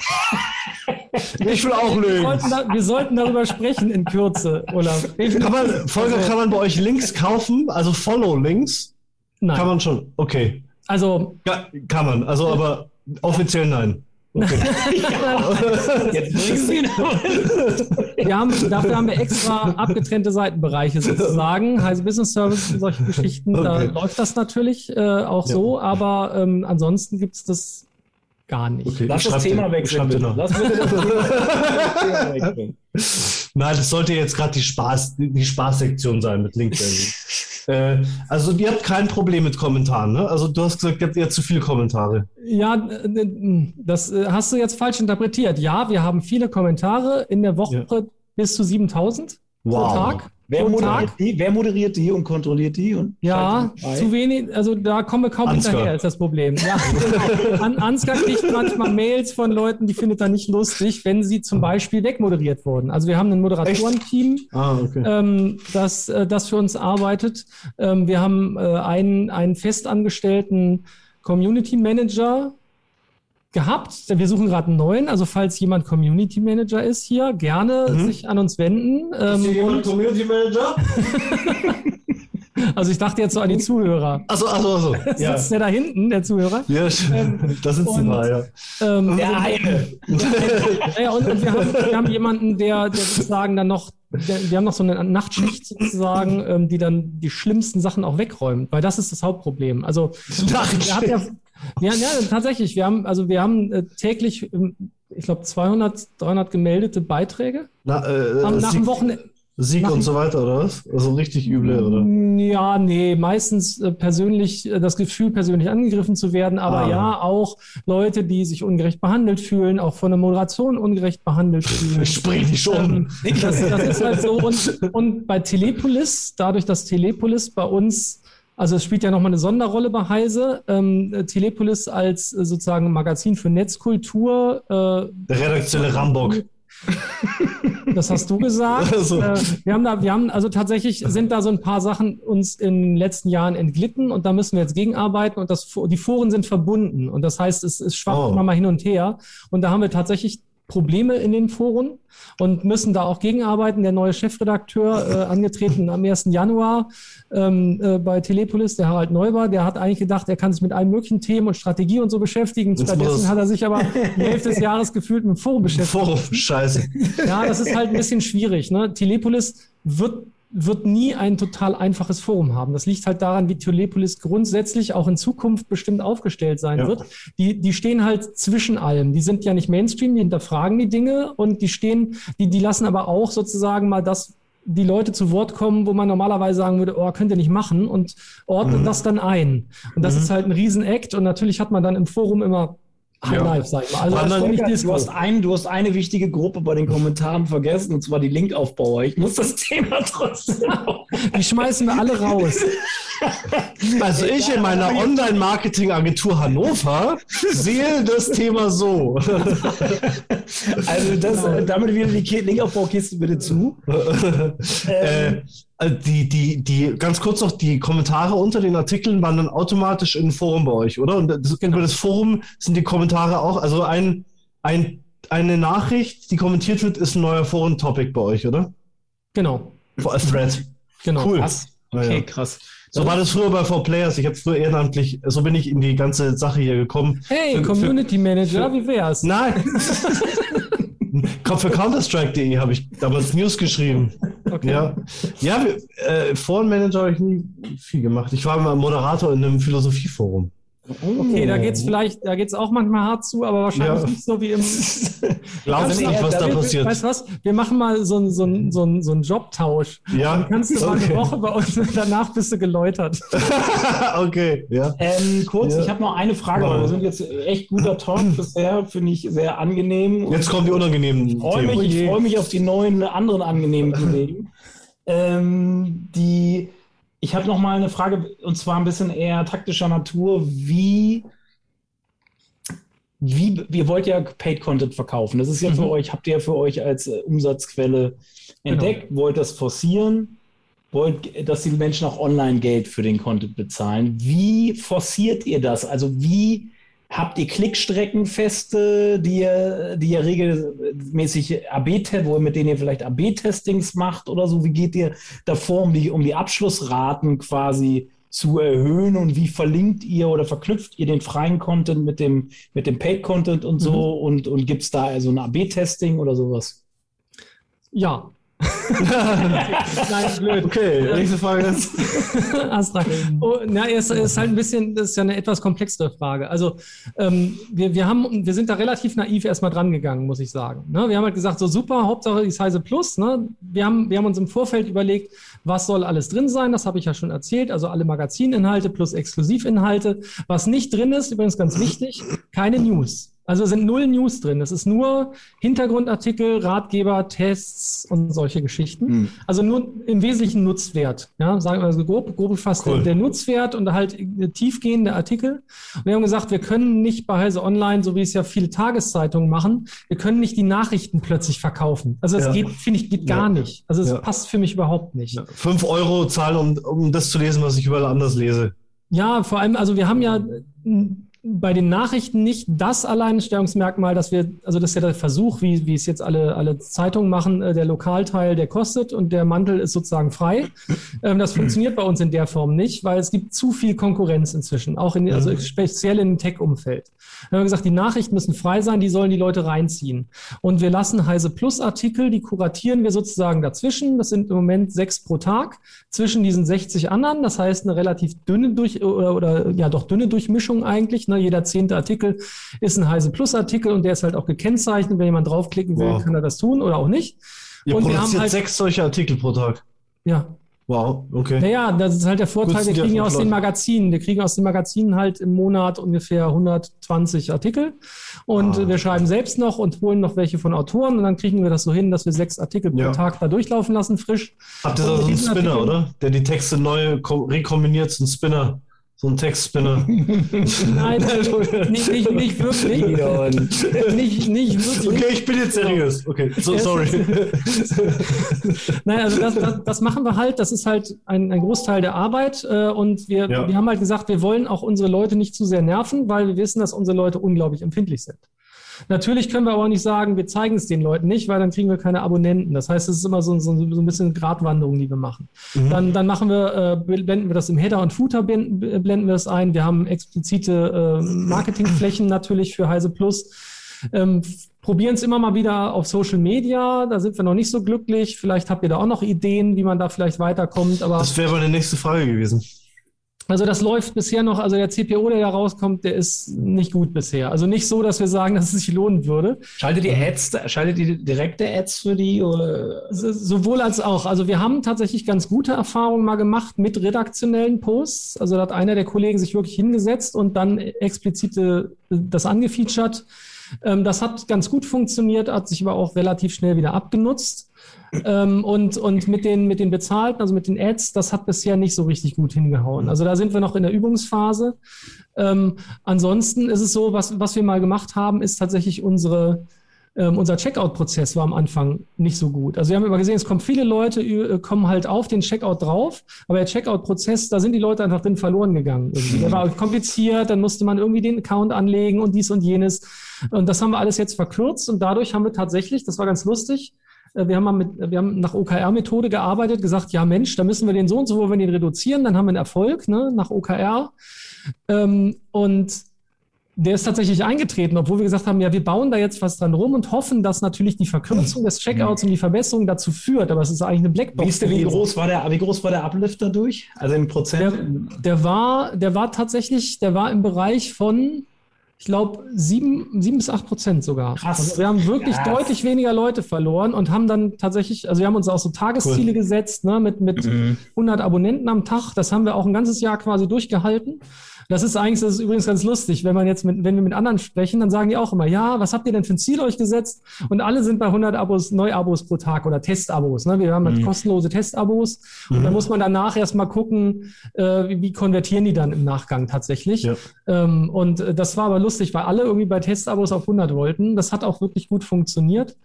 Ich will auch Links. Wir sollten, wir sollten darüber sprechen in Kürze, Olaf. Kann man, Volker, kann man bei euch Links kaufen? Also Follow-Links? Nein. Kann man schon, okay. Also. Ja, kann man, also aber offiziell nein. Okay. Jetzt bringst du ihn wir haben, Dafür haben wir extra abgetrennte Seitenbereiche sozusagen. Heißt Business Service und solche Geschichten. Okay. Da läuft das natürlich äh, auch ja. so, aber ähm, ansonsten gibt es das gar nicht. Okay, Lass das Thema wechseln. Lass bitte das Thema wechseln. Nein, das sollte jetzt gerade die Spaß, die Spaßsektion sein mit LinkedIn. Äh, also ihr habt kein Problem mit Kommentaren, ne? Also du hast gesagt, ihr habt eher zu viele Kommentare. Ja, das äh, hast du jetzt falsch interpretiert. Ja, wir haben viele Kommentare in der Woche ja. bis zu 7000 wow. pro Tag. Wer moderiert, die, wer moderiert, die, und kontrolliert die? Und ja, zu wenig, also da kommen wir kaum Ansgar. hinterher, ist das Problem. Ja, An, Ansgar kriegt manchmal Mails von Leuten, die findet er nicht lustig, wenn sie zum Beispiel wegmoderiert wurden. Also wir haben ein Moderatorenteam, ah, okay. ähm, das, äh, das für uns arbeitet. Ähm, wir haben äh, einen, einen festangestellten Community Manager, gehabt. Wir suchen gerade einen neuen. Also falls jemand Community Manager ist hier, gerne mhm. sich an uns wenden. Ähm, ist hier jemand Community Manager? Also ich dachte jetzt so an die Zuhörer. Achso, achso, achso. Ja. Sitzt der da hinten, der Zuhörer? Ja, ähm, da sitzt ein paar, ja. Ähm, der eine. ja, und, und wir, haben, wir haben jemanden, der, der sozusagen dann noch, der, wir haben noch so eine Nachtschicht sozusagen, ähm, die dann die schlimmsten Sachen auch wegräumt, weil das ist das Hauptproblem. Also er hat ja, ja, ja, tatsächlich. Wir haben, also wir haben äh, täglich, ähm, ich glaube, 200, 300 gemeldete Beiträge. Na, äh, haben nach dem Wochenende. Sieg nach und so weiter, oder was? Also richtig üble, oder? Mm, ja, nee, meistens äh, persönlich, äh, das Gefühl, persönlich angegriffen zu werden, aber ah. ja, auch Leute, die sich ungerecht behandelt fühlen, auch von der Moderation ungerecht behandelt fühlen. Ich sprich dich schon. Ähm, das, das ist halt so. Und, und bei Telepolis, dadurch, dass Telepolis bei uns also es spielt ja nochmal eine Sonderrolle bei Heise. Ähm, Telepolis als äh, sozusagen Magazin für Netzkultur. Äh, Der redaktionelle Rambock. Das hast du gesagt. Also. Äh, wir haben da, wir haben, also tatsächlich sind da so ein paar Sachen uns in den letzten Jahren entglitten und da müssen wir jetzt gegenarbeiten und das, die Foren sind verbunden und das heißt, es, es schwappt oh. immer mal hin und her und da haben wir tatsächlich Probleme in den Foren und müssen da auch gegenarbeiten. Der neue Chefredakteur, äh, angetreten am 1. Januar ähm, äh, bei Telepolis, der Harald Neuber, der hat eigentlich gedacht, er kann sich mit allen möglichen Themen und Strategie und so beschäftigen. Stattdessen hat er sich aber die Hälfte des Jahres gefühlt mit dem Forum beschäftigt. Forum, scheiße. Ja, das ist halt ein bisschen schwierig. Ne? Telepolis wird wird nie ein total einfaches Forum haben. Das liegt halt daran, wie Telepolis grundsätzlich auch in Zukunft bestimmt aufgestellt sein ja. wird. Die, die stehen halt zwischen allem. Die sind ja nicht Mainstream, die hinterfragen die Dinge und die stehen, die, die lassen aber auch sozusagen mal das die Leute zu Wort kommen, wo man normalerweise sagen würde, oh, könnt ihr nicht machen und ordnen mhm. das dann ein. Und das mhm. ist halt ein Riesenakt und natürlich hat man dann im Forum immer High ja. Life, sag ich mal. Also dann, du, hast ein, du hast eine wichtige Gruppe bei den Kommentaren vergessen, und zwar die Linkaufbauer. Ich muss das Thema trotzdem. die schmeißen wir alle raus. Also ich in meiner Online-Marketing-Agentur Hannover sehe das Thema so. Also das, genau. damit wieder die Linkaufbaukiste bitte zu. ähm, äh, die, die, die, ganz kurz noch, die Kommentare unter den Artikeln waren dann automatisch im Forum bei euch, oder? Und das, genau. über das Forum sind die Kommentare auch, also ein, ein, eine Nachricht, die kommentiert wird, ist ein neuer Forum-Topic bei euch, oder? Genau. A Thread. Genau. Cool. Krass. Okay, ja. krass. So war das früher bei 4Players. Ich habe früher ehrenamtlich, so bin ich in die ganze Sache hier gekommen. Hey, für, Community Manager, für, wie wär's? Nein. für Counterstrike.de habe ich damals News geschrieben. Okay. Ja, ja äh, Forenmanager habe ich nie viel gemacht. Ich war mal Moderator in einem Philosophieforum. Okay, da geht's vielleicht, da geht's auch manchmal hart zu, aber wahrscheinlich ja. nicht so wie im. Glaubst nicht, was da, da passiert. Weißt du was? Wir machen mal so einen so so ein, so ein Jobtausch. Ja. Dann kannst du mal okay. eine Woche bei uns und danach bist du geläutert. okay, ja. Ähm, kurz, ja. ich habe noch eine Frage, weil wir sind jetzt echt guter Talk bisher, finde ich sehr angenehm. Jetzt kommen die unangenehmen. Ich freue mich, freu mich auf die neuen, anderen angenehmen Kollegen. ähm, die ich habe noch mal eine Frage, und zwar ein bisschen eher taktischer Natur. Wie, wie, ihr wollt ja Paid Content verkaufen. Das ist ja mhm. für euch, habt ihr ja für euch als äh, Umsatzquelle entdeckt, genau. wollt das forcieren, wollt, dass die Menschen auch online Geld für den Content bezahlen. Wie forciert ihr das? Also wie Habt ihr Klickstreckenfeste, die ihr, die ihr regelmäßig AB, wo ihr mit denen ihr vielleicht AB-Testings macht oder so? Wie geht ihr davor, um die, um die Abschlussraten quasi zu erhöhen und wie verlinkt ihr oder verknüpft ihr den freien Content mit dem, mit dem Paid-Content und so mhm. und, und gibt es da also ein AB-Testing oder sowas? Ja, Nein, blöd. Okay, nächste Frage ist. Astra. Oh, na, es ist halt ein bisschen, das ist ja eine etwas komplexere Frage. Also, ähm, wir, wir, haben, wir sind da relativ naiv erstmal dran gegangen, muss ich sagen. Ne? Wir haben halt gesagt, so super, Hauptsache die Size Plus. Ne? Wir, haben, wir haben uns im Vorfeld überlegt, was soll alles drin sein? Das habe ich ja schon erzählt. Also alle Magazininhalte plus Exklusivinhalte. Was nicht drin ist, übrigens ganz wichtig, keine News. Also sind null News drin. Es ist nur Hintergrundartikel, Ratgeber, Tests und solche Geschichten. Mhm. Also nur im Wesentlichen Nutzwert. Ja, sagen wir also grob, grob gefasst cool. der, Nutzwert und halt tiefgehende Artikel. Und wir haben gesagt, wir können nicht bei Heise Online, so wie es ja viele Tageszeitungen machen, wir können nicht die Nachrichten plötzlich verkaufen. Also es ja. geht, finde ich, geht gar ja. nicht. Also es ja. passt für mich überhaupt nicht. Fünf Euro zahlen, um, um das zu lesen, was ich überall anders lese. Ja, vor allem, also wir haben ja bei den Nachrichten nicht das Alleinstellungsmerkmal, dass wir, also das ist ja der Versuch, wie, wie es jetzt alle, alle Zeitungen machen, äh, der Lokalteil, der kostet und der Mantel ist sozusagen frei. Ähm, das funktioniert bei uns in der Form nicht, weil es gibt zu viel Konkurrenz inzwischen, auch in, also speziell im Tech-Umfeld. Wir haben gesagt, die Nachrichten müssen frei sein, die sollen die Leute reinziehen. Und wir lassen Heise Plus Artikel, die kuratieren wir sozusagen dazwischen. Das sind im Moment sechs pro Tag zwischen diesen 60 anderen. Das heißt, eine relativ dünne durch, oder, oder ja doch dünne Durchmischung eigentlich. Ne? Ne? Jeder zehnte Artikel ist ein Heise Plus Artikel und der ist halt auch gekennzeichnet. Wenn jemand draufklicken will, wow. kann er das tun oder auch nicht. Ihr und produziert wir haben halt, sechs solche Artikel pro Tag. Ja. Wow, okay. Naja, das ist halt der Vorteil, wir kriegen ja aus den Magazinen, wir kriegen aus den Magazinen halt im Monat ungefähr 120 Artikel und ah. wir schreiben selbst noch und holen noch welche von Autoren und dann kriegen wir das so hin, dass wir sechs Artikel ja. pro Tag da durchlaufen lassen, frisch. Habt ihr da so einen Spinner, Artikel, oder? Der die Texte neu rekombiniert, so ein Spinner. So ein Textspinner. Nein, nicht, nicht, nicht wirklich. nicht, nicht wirklich. Okay, ich bin jetzt seriös. Okay, so, sorry. Nein, also das, das, das, machen wir halt. Das ist halt ein, ein Großteil der Arbeit. Äh, und wir, ja. wir haben halt gesagt, wir wollen auch unsere Leute nicht zu sehr nerven, weil wir wissen, dass unsere Leute unglaublich empfindlich sind. Natürlich können wir aber auch nicht sagen, wir zeigen es den Leuten nicht, weil dann kriegen wir keine Abonnenten. Das heißt, es ist immer so, so, so ein bisschen Gratwanderung, die wir machen. Mhm. Dann, dann machen wir, äh, blenden wir das im Header und Footer, blenden, blenden wir es ein. Wir haben explizite äh, Marketingflächen natürlich für Heise Plus. Ähm, probieren es immer mal wieder auf Social Media. Da sind wir noch nicht so glücklich. Vielleicht habt ihr da auch noch Ideen, wie man da vielleicht weiterkommt. Aber das wäre meine nächste Frage gewesen. Also das läuft bisher noch, also der CPO, der da rauskommt, der ist nicht gut bisher. Also nicht so, dass wir sagen, dass es sich lohnen würde. Schaltet ihr Ads, schaltet ihr direkte Ads für die? Oder? Sowohl als auch. Also wir haben tatsächlich ganz gute Erfahrungen mal gemacht mit redaktionellen Posts. Also da hat einer der Kollegen sich wirklich hingesetzt und dann explizite das angefeatured. Ähm, das hat ganz gut funktioniert, hat sich aber auch relativ schnell wieder abgenutzt. Ähm, und, und mit den, mit den bezahlten, also mit den Ads, das hat bisher nicht so richtig gut hingehauen. Also da sind wir noch in der Übungsphase. Ähm, ansonsten ist es so, was, was wir mal gemacht haben, ist tatsächlich unsere, ähm, unser Checkout-Prozess war am Anfang nicht so gut. Also wir haben immer gesehen, es kommen viele Leute, äh, kommen halt auf den Checkout drauf, aber der Checkout-Prozess, da sind die Leute einfach drin verloren gegangen. Irgendwie. Der war kompliziert, dann musste man irgendwie den Account anlegen und dies und jenes. Und das haben wir alles jetzt verkürzt und dadurch haben wir tatsächlich, das war ganz lustig, wir haben, mal mit, wir haben nach OKR-Methode gearbeitet, gesagt, ja Mensch, da müssen wir den so und so, wo wir den reduzieren, dann haben wir einen Erfolg ne, nach OKR. Ähm, und der ist tatsächlich eingetreten, obwohl wir gesagt haben, ja, wir bauen da jetzt was dran rum und hoffen, dass natürlich die Verkürzung des Checkouts und die Verbesserung dazu führt. Aber es ist eigentlich eine Blackbox. Wie, ist der, wie, groß war der, wie groß war der Uplift dadurch? Also in Prozent? Der, der, war, der war tatsächlich, der war im Bereich von ich glaube, sieben, sieben bis acht Prozent sogar. Krass. Also wir haben wirklich Krass. deutlich weniger Leute verloren und haben dann tatsächlich, also wir haben uns auch so Tagesziele cool. gesetzt, ne, mit, mit mhm. 100 Abonnenten am Tag. Das haben wir auch ein ganzes Jahr quasi durchgehalten. Das ist eigentlich, das ist übrigens ganz lustig, wenn man jetzt mit, wenn wir mit anderen sprechen, dann sagen die auch immer, ja, was habt ihr denn für ein Ziel euch gesetzt? Und alle sind bei 100 Abos, Neuabos pro Tag oder Testabos. Ne? Wir haben halt mhm. kostenlose Testabos mhm. und dann muss man danach erstmal gucken, äh, wie, wie, konvertieren die dann im Nachgang tatsächlich. Ja. Ähm, und äh, das war aber lustig, weil alle irgendwie bei Testabos auf 100 wollten. Das hat auch wirklich gut funktioniert.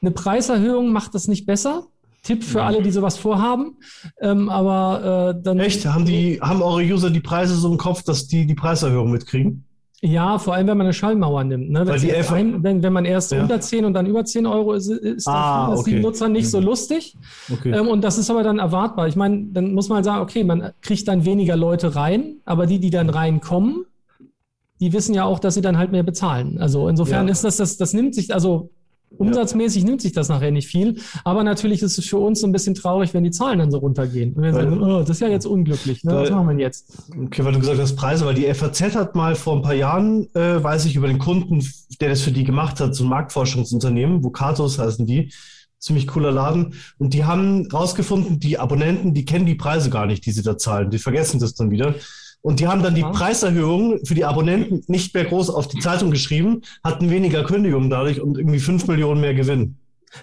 Eine Preiserhöhung macht das nicht besser. Tipp für alle, die sowas vorhaben. Ähm, aber äh, dann. Echt? Haben die, haben eure User die Preise so im Kopf, dass die die Preiserhöhung mitkriegen? Ja, vor allem, wenn man eine Schallmauer nimmt. Ne? Ein, wenn, wenn, man erst ja. unter 10 und dann über 10 Euro ist, ist ah, das okay. die Nutzer nicht so mhm. lustig. Okay. Ähm, und das ist aber dann erwartbar. Ich meine, dann muss man sagen, okay, man kriegt dann weniger Leute rein, aber die, die dann reinkommen, die wissen ja auch, dass sie dann halt mehr bezahlen. Also insofern ja. ist das, das, das nimmt sich, also Umsatzmäßig nimmt sich das nachher nicht viel, aber natürlich ist es für uns so ein bisschen traurig, wenn die Zahlen dann so runtergehen. Und wir sagen, oh, das ist ja jetzt unglücklich. Ne? Was machen wir jetzt? Okay, weil du gesagt hast Preise, weil die FAZ hat mal vor ein paar Jahren, äh, weiß ich, über den Kunden, der das für die gemacht hat, so ein Marktforschungsunternehmen, Vocatos heißen die, ziemlich cooler Laden. Und die haben rausgefunden, die Abonnenten, die kennen die Preise gar nicht, die sie da zahlen. Die vergessen das dann wieder. Und die haben dann die Preiserhöhung für die Abonnenten nicht mehr groß auf die Zeitung geschrieben, hatten weniger Kündigungen dadurch und irgendwie fünf Millionen mehr Gewinn.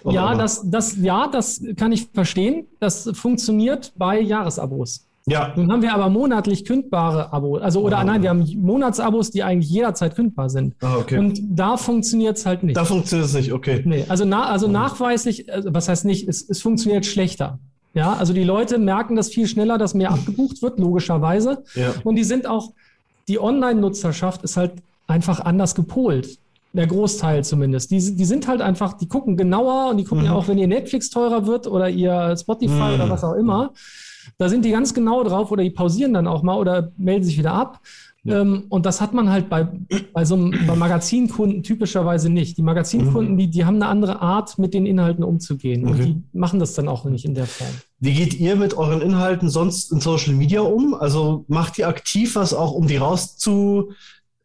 Ja, das, das, ja, das kann ich verstehen. Das funktioniert bei Jahresabos. Ja. Nun haben wir aber monatlich kündbare Abos. Also, oder ah. nein, wir haben Monatsabos, die eigentlich jederzeit kündbar sind. Ah, okay. Und da funktioniert es halt nicht. Da funktioniert es nicht, okay. Nee, also, na, also nachweislich, also was heißt nicht, es, es funktioniert schlechter. Ja, also die Leute merken das viel schneller, dass mehr abgebucht wird, logischerweise. Ja. Und die sind auch, die Online-Nutzerschaft ist halt einfach anders gepolt. Der Großteil zumindest. Die, die sind halt einfach, die gucken genauer und die gucken mhm. ja auch, wenn ihr Netflix teurer wird oder ihr Spotify mhm. oder was auch immer. Da sind die ganz genau drauf oder die pausieren dann auch mal oder melden sich wieder ab. Ähm, und das hat man halt bei, bei so einem bei Magazinkunden typischerweise nicht. Die Magazinkunden, mhm. die, die haben eine andere Art, mit den Inhalten umzugehen. Okay. Und die machen das dann auch nicht in der Form. Wie geht ihr mit euren Inhalten sonst in Social Media um? Also macht ihr aktiv was auch, um die raus zu,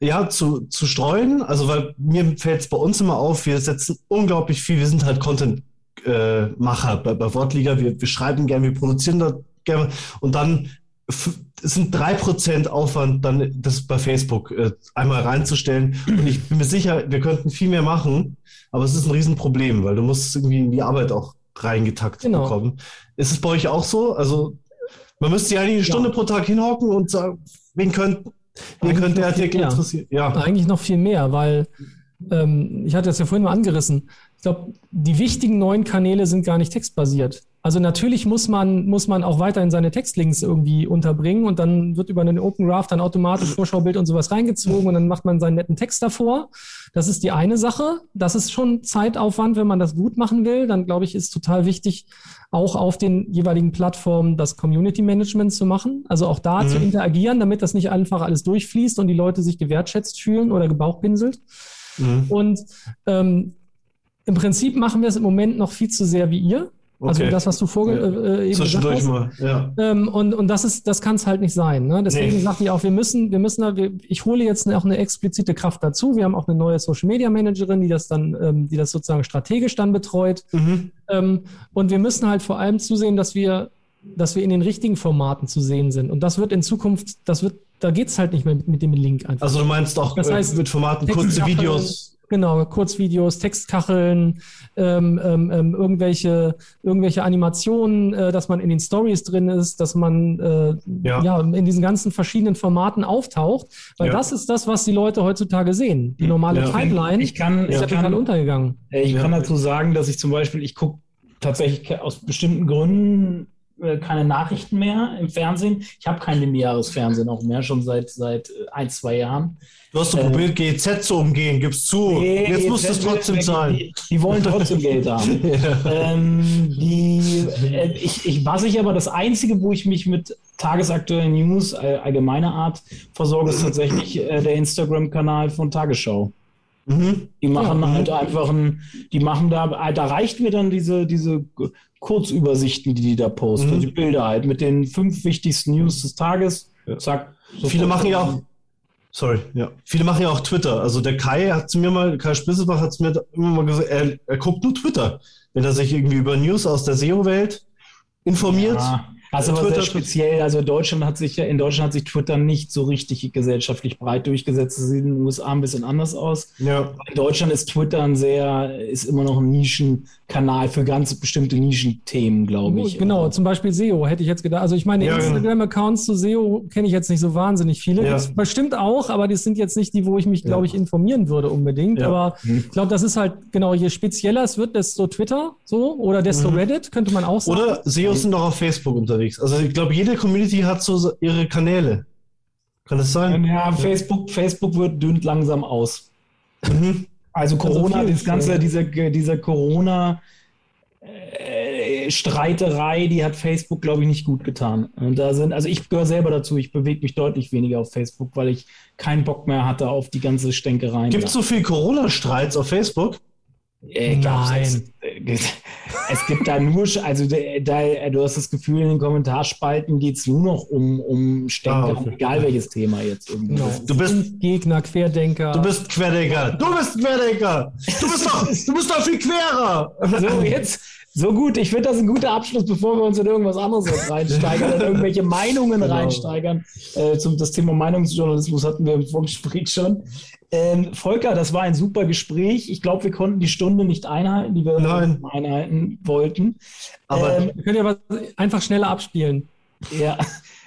ja, zu, zu streuen? Also, weil mir fällt es bei uns immer auf, wir setzen unglaublich viel, wir sind halt Content-Macher äh, bei, bei Wortliga. Wir, wir schreiben gerne, wir produzieren da gerne und dann es sind drei Prozent Aufwand, dann das bei Facebook äh, einmal reinzustellen. Und ich bin mir sicher, wir könnten viel mehr machen, aber es ist ein Riesenproblem, weil du musst irgendwie in die Arbeit auch reingetaktet genau. bekommen. Ist es bei euch auch so? Also man müsste ja eigentlich eine Stunde ja. pro Tag hinhocken und sagen, wen könnt, wen könnte der Artikel interessieren? Ja. Eigentlich noch viel mehr, weil ähm, ich hatte das ja vorhin mal angerissen. ich glaube, die wichtigen neuen Kanäle sind gar nicht textbasiert. Also natürlich muss man, muss man auch weiterhin seine Textlinks irgendwie unterbringen und dann wird über einen Open Graph dann automatisch Vorschaubild und sowas reingezogen und dann macht man seinen netten Text davor. Das ist die eine Sache. Das ist schon Zeitaufwand, wenn man das gut machen will. Dann glaube ich, ist total wichtig, auch auf den jeweiligen Plattformen das Community Management zu machen. Also auch da mhm. zu interagieren, damit das nicht einfach alles durchfließt und die Leute sich gewertschätzt fühlen oder gebauchpinselt. Mhm. Und ähm, im Prinzip machen wir es im Moment noch viel zu sehr wie ihr. Also das, was du vorge ja. äh, eben Zwischendurch gesagt hast. mal, ja. Ähm, und, und das ist, das kann es halt nicht sein. Ne? Deswegen nee. sagte ich auch, wir müssen, wir müssen da, wir, ich hole jetzt auch eine explizite Kraft dazu. Wir haben auch eine neue Social Media Managerin, die das dann, ähm, die das sozusagen strategisch dann betreut. Mhm. Ähm, und wir müssen halt vor allem zusehen, dass wir, dass wir in den richtigen Formaten zu sehen sind. Und das wird in Zukunft, das wird, da geht es halt nicht mehr mit, mit dem Link einfach. Also du meinst auch das heißt, mit Formaten kurze Videos. Genau, Kurzvideos, Textkacheln, ähm, ähm, ähm, irgendwelche, irgendwelche Animationen, äh, dass man in den Stories drin ist, dass man äh, ja. ja. in diesen ganzen verschiedenen Formaten auftaucht. Weil ja. das ist das, was die Leute heutzutage sehen. Die normale ja. Timeline ich kann, ist ja total untergegangen. Ich kann dazu sagen, dass ich zum Beispiel, ich gucke tatsächlich aus bestimmten Gründen äh, keine Nachrichten mehr im Fernsehen. Ich habe kein lineares Fernsehen auch mehr, schon seit, seit äh, ein, zwei Jahren. Du hast doch äh, probiert, GZ zu umgehen, gibst zu. Nee, Jetzt musst du es trotzdem zahlen. Die, die, wollen trotzdem Geld haben. ja. ähm, die, äh, ich, ich, was ich aber das Einzige, wo ich mich mit tagesaktuellen News äh, allgemeiner Art versorge, ist tatsächlich äh, der Instagram-Kanal von Tagesschau. Mhm. Die machen ja, halt einfach ein, die machen da, da reicht mir dann diese, diese Kurzübersichten, die die da posten, mhm. die Bilder halt mit den fünf wichtigsten News des Tages. Zack. Viele machen ja auch, sorry, ja, viele machen ja auch Twitter. Also der Kai hat zu mir mal, Kai Spisselbach hat zu mir immer mal gesagt, er, er guckt nur Twitter, wenn er sich irgendwie über News aus der SEO-Welt informiert. Ja. Also aber sehr speziell, also Deutschland hat sich ja, in Deutschland hat sich Twitter nicht so richtig gesellschaftlich breit durchgesetzt. Das sieht in den USA ein bisschen anders aus. Ja. In Deutschland ist Twitter ein sehr, ist immer noch ein Nischenkanal für ganz bestimmte Nischenthemen, glaube ich. Genau, zum Beispiel SEO hätte ich jetzt gedacht. Also ich meine, ja, genau. Instagram-Accounts zu SEO kenne ich jetzt nicht so wahnsinnig viele. Ja. Bestimmt auch, aber das sind jetzt nicht die, wo ich mich, glaube ich, informieren würde unbedingt. Aber mhm. ich glaube, das ist halt, genau, je spezieller es wird, desto Twitter so oder desto mhm. Reddit, könnte man auch sagen. Oder SEOs sind auch auf Facebook unterwegs unterwegs. Also ich glaube, jede Community hat so ihre Kanäle. Kann das sein? Ja, Facebook, Facebook wird dünnt langsam aus. Mhm. Also, also Corona, also das ganze, diese, diese Corona äh, Streiterei, die hat Facebook, glaube ich, nicht gut getan. Und da sind, also ich gehöre selber dazu, ich bewege mich deutlich weniger auf Facebook, weil ich keinen Bock mehr hatte auf die ganze Stänkerei. Gibt es so viel Corona-Streits auf Facebook? Äh, Nein. Es, es, gibt da nur, also da, du hast das Gefühl, in den Kommentarspalten geht es nur noch um, um Stänker, ah, okay. egal welches Thema jetzt irgendwie. No. Du bist Gegner, Querdenker. Du bist Querdenker. Du bist Querdenker. Du bist doch, du bist doch viel querer. So, jetzt, so gut. Ich finde das ein guter Abschluss, bevor wir uns in irgendwas anderes reinsteigern oder irgendwelche Meinungen genau. reinsteigern. Äh, zum, das Thema Meinungsjournalismus hatten wir im Vorgespräch schon. Ähm, Volker, das war ein super Gespräch. Ich glaube, wir konnten die Stunde nicht einhalten, die wir Nein. einhalten wollten. Aber ähm, wir können ja was einfach schneller abspielen. Ja.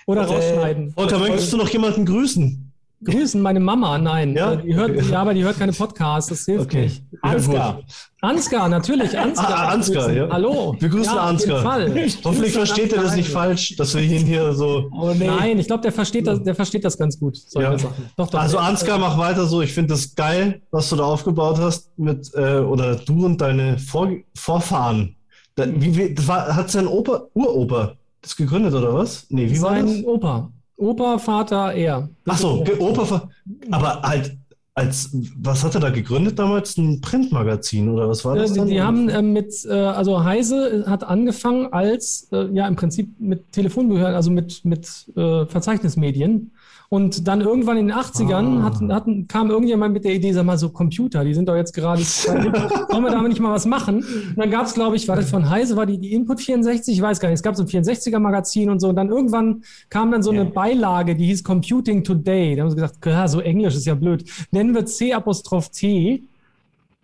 Oder äh, rausschneiden. Volker, möchtest du noch jemanden grüßen? Grüßen meine Mama, nein. Ja, die hört, ja aber die hört keine Podcasts, das hilft okay. nicht. Ansgar. Ansgar, natürlich, Ansgar. Ah, Ansgar, ja. Hallo. Wir grüßen ja, Ansgar. Hoffentlich versteht er das nicht falsch, dass wir ihn hier so. Oh, nee. Nein, ich glaube, der versteht das, der versteht das ganz gut. Ja. Doch, doch, also Ansgar, mach weiter so. Ich finde das geil, was du da aufgebaut hast mit, äh, oder du und deine Vor Vorfahren. Da, wie, wie, das war, hat sein Opa, Uropa das gegründet oder was? Nee, wie sein war das? Opa. Opa, Vater, er. Ach so, Opa, aber halt als, was hat er da gegründet damals? Ein Printmagazin oder was war das? Äh, die, die haben äh, mit, äh, also Heise hat angefangen als, äh, ja, im Prinzip mit Telefonbehörden, also mit, mit äh, Verzeichnismedien. Und dann irgendwann in den 80ern ah. hat, hat, kam irgendjemand mit der Idee, sag mal, so Computer, die sind doch jetzt gerade, wollen wir damit nicht mal was machen? Und dann gab es, glaube ich, war das von Heise, war die, die Input 64, ich weiß gar nicht, es gab so ein 64er-Magazin und so. Und dann irgendwann kam dann so eine Beilage, die hieß Computing Today. Da haben sie gesagt, ja, so Englisch ist ja blöd. Nennen wir C-Apostroph-T.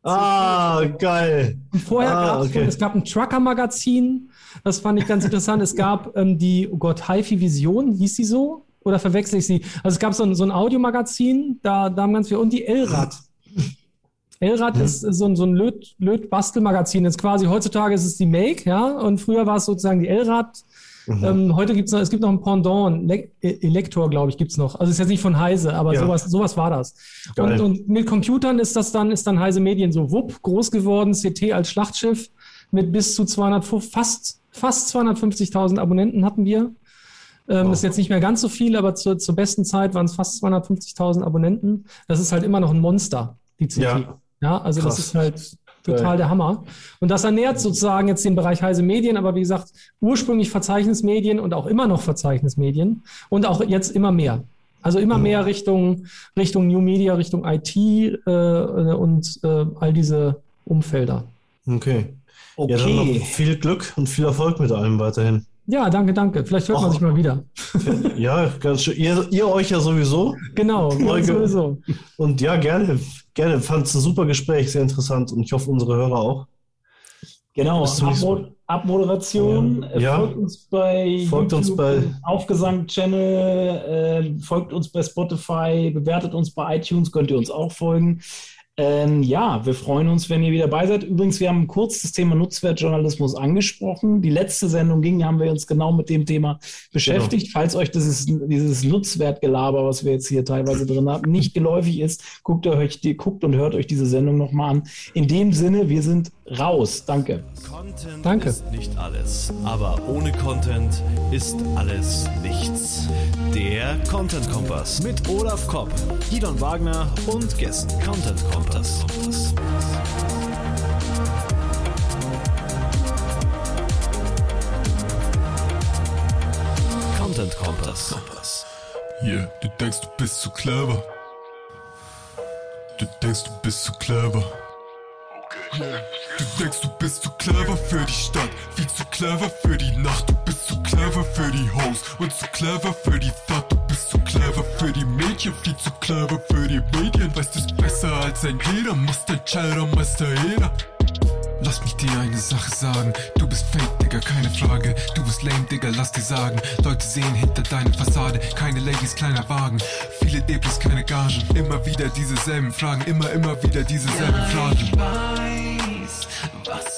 Ah, geil. Und vorher ah, gab es, okay. es gab ein Trucker-Magazin, das fand ich ganz interessant. Es gab ähm, die, oh Gott, HiFi Vision, hieß die so? Oder verwechsel ich sie? Also es gab so ein, so ein Audiomagazin, da, da haben ganz viele, und die Elrad. Elrad mhm. ist so ein, so ein Löt, Löt-Bastelmagazin. Jetzt quasi heutzutage ist es die Make, ja, und früher war es sozusagen die Elrad. Mhm. Ähm, heute gibt es noch, es gibt noch ein Pendant, Le Elektor, glaube ich, gibt es noch. Also ist jetzt nicht von Heise, aber ja. sowas, sowas war das. Und, und, mit Computern ist das dann, ist dann Heise Medien so wupp, groß geworden, CT als Schlachtschiff mit bis zu 200, fast, fast 250.000 Abonnenten hatten wir. Ähm, wow. Das ist jetzt nicht mehr ganz so viel, aber zur, zur besten Zeit waren es fast 250.000 Abonnenten. Das ist halt immer noch ein Monster, die CT. Ja. Ja, also Krass. das ist halt total der Hammer. Und das ernährt sozusagen jetzt den Bereich Heise Medien, aber wie gesagt, ursprünglich Verzeichnismedien und auch immer noch Verzeichnismedien und auch jetzt immer mehr. Also immer mhm. mehr Richtung, Richtung New Media, Richtung IT äh, und äh, all diese Umfelder. Okay. okay. Ja, dann noch viel Glück und viel Erfolg mit allem weiterhin. Ja, danke, danke. Vielleicht hört Och. man sich mal wieder. Ja, ganz schön. Ihr, ihr euch ja sowieso. Genau, sowieso. Und ja, gerne. Gerne, fand es ein super Gespräch, sehr interessant und ich hoffe, unsere Hörer auch. Genau, Abmod Abmoderation. Ja. Folgt uns bei folgt YouTube, uns bei Aufgesang-Channel, äh, folgt uns bei Spotify, bewertet uns bei iTunes, könnt ihr uns auch folgen. Ähm, ja, wir freuen uns, wenn ihr wieder dabei seid. Übrigens, wir haben kurz das Thema Nutzwertjournalismus angesprochen. Die letzte Sendung ging, haben wir uns genau mit dem Thema beschäftigt. Genau. Falls euch dieses, dieses Nutzwertgelaber, was wir jetzt hier teilweise drin haben, nicht geläufig ist, guckt euch die, guckt und hört euch diese Sendung nochmal an. In dem Sinne, wir sind raus. Danke. Content Danke. ist nicht alles, aber ohne Content ist alles nichts. Der Content Kompass mit Olaf Kopp, Gidon Wagner und Gästen. Content Kompass. Content Kompass. Yeah, du denkst, du bist zu clever. Du denkst, du bist zu clever. Du denkst, du bist zu clever für die Stadt, viel zu clever für die Nacht. Du bist zu clever für die Host und zu clever für die Thought. Du bist zu clever für die Mädchen, viel zu clever für die Medien. Weißt es besser als ein jeder, Master Child und Master jeder. Lass mich dir eine Sache sagen. Du bist fake, Digga, keine Frage. Du bist lame, Digga, lass dir sagen. Leute sehen hinter deiner Fassade. Keine Ladies, kleiner Wagen. Viele Debris, keine Gagen. Immer wieder dieselben Fragen. Immer, immer wieder dieselben Fragen. us.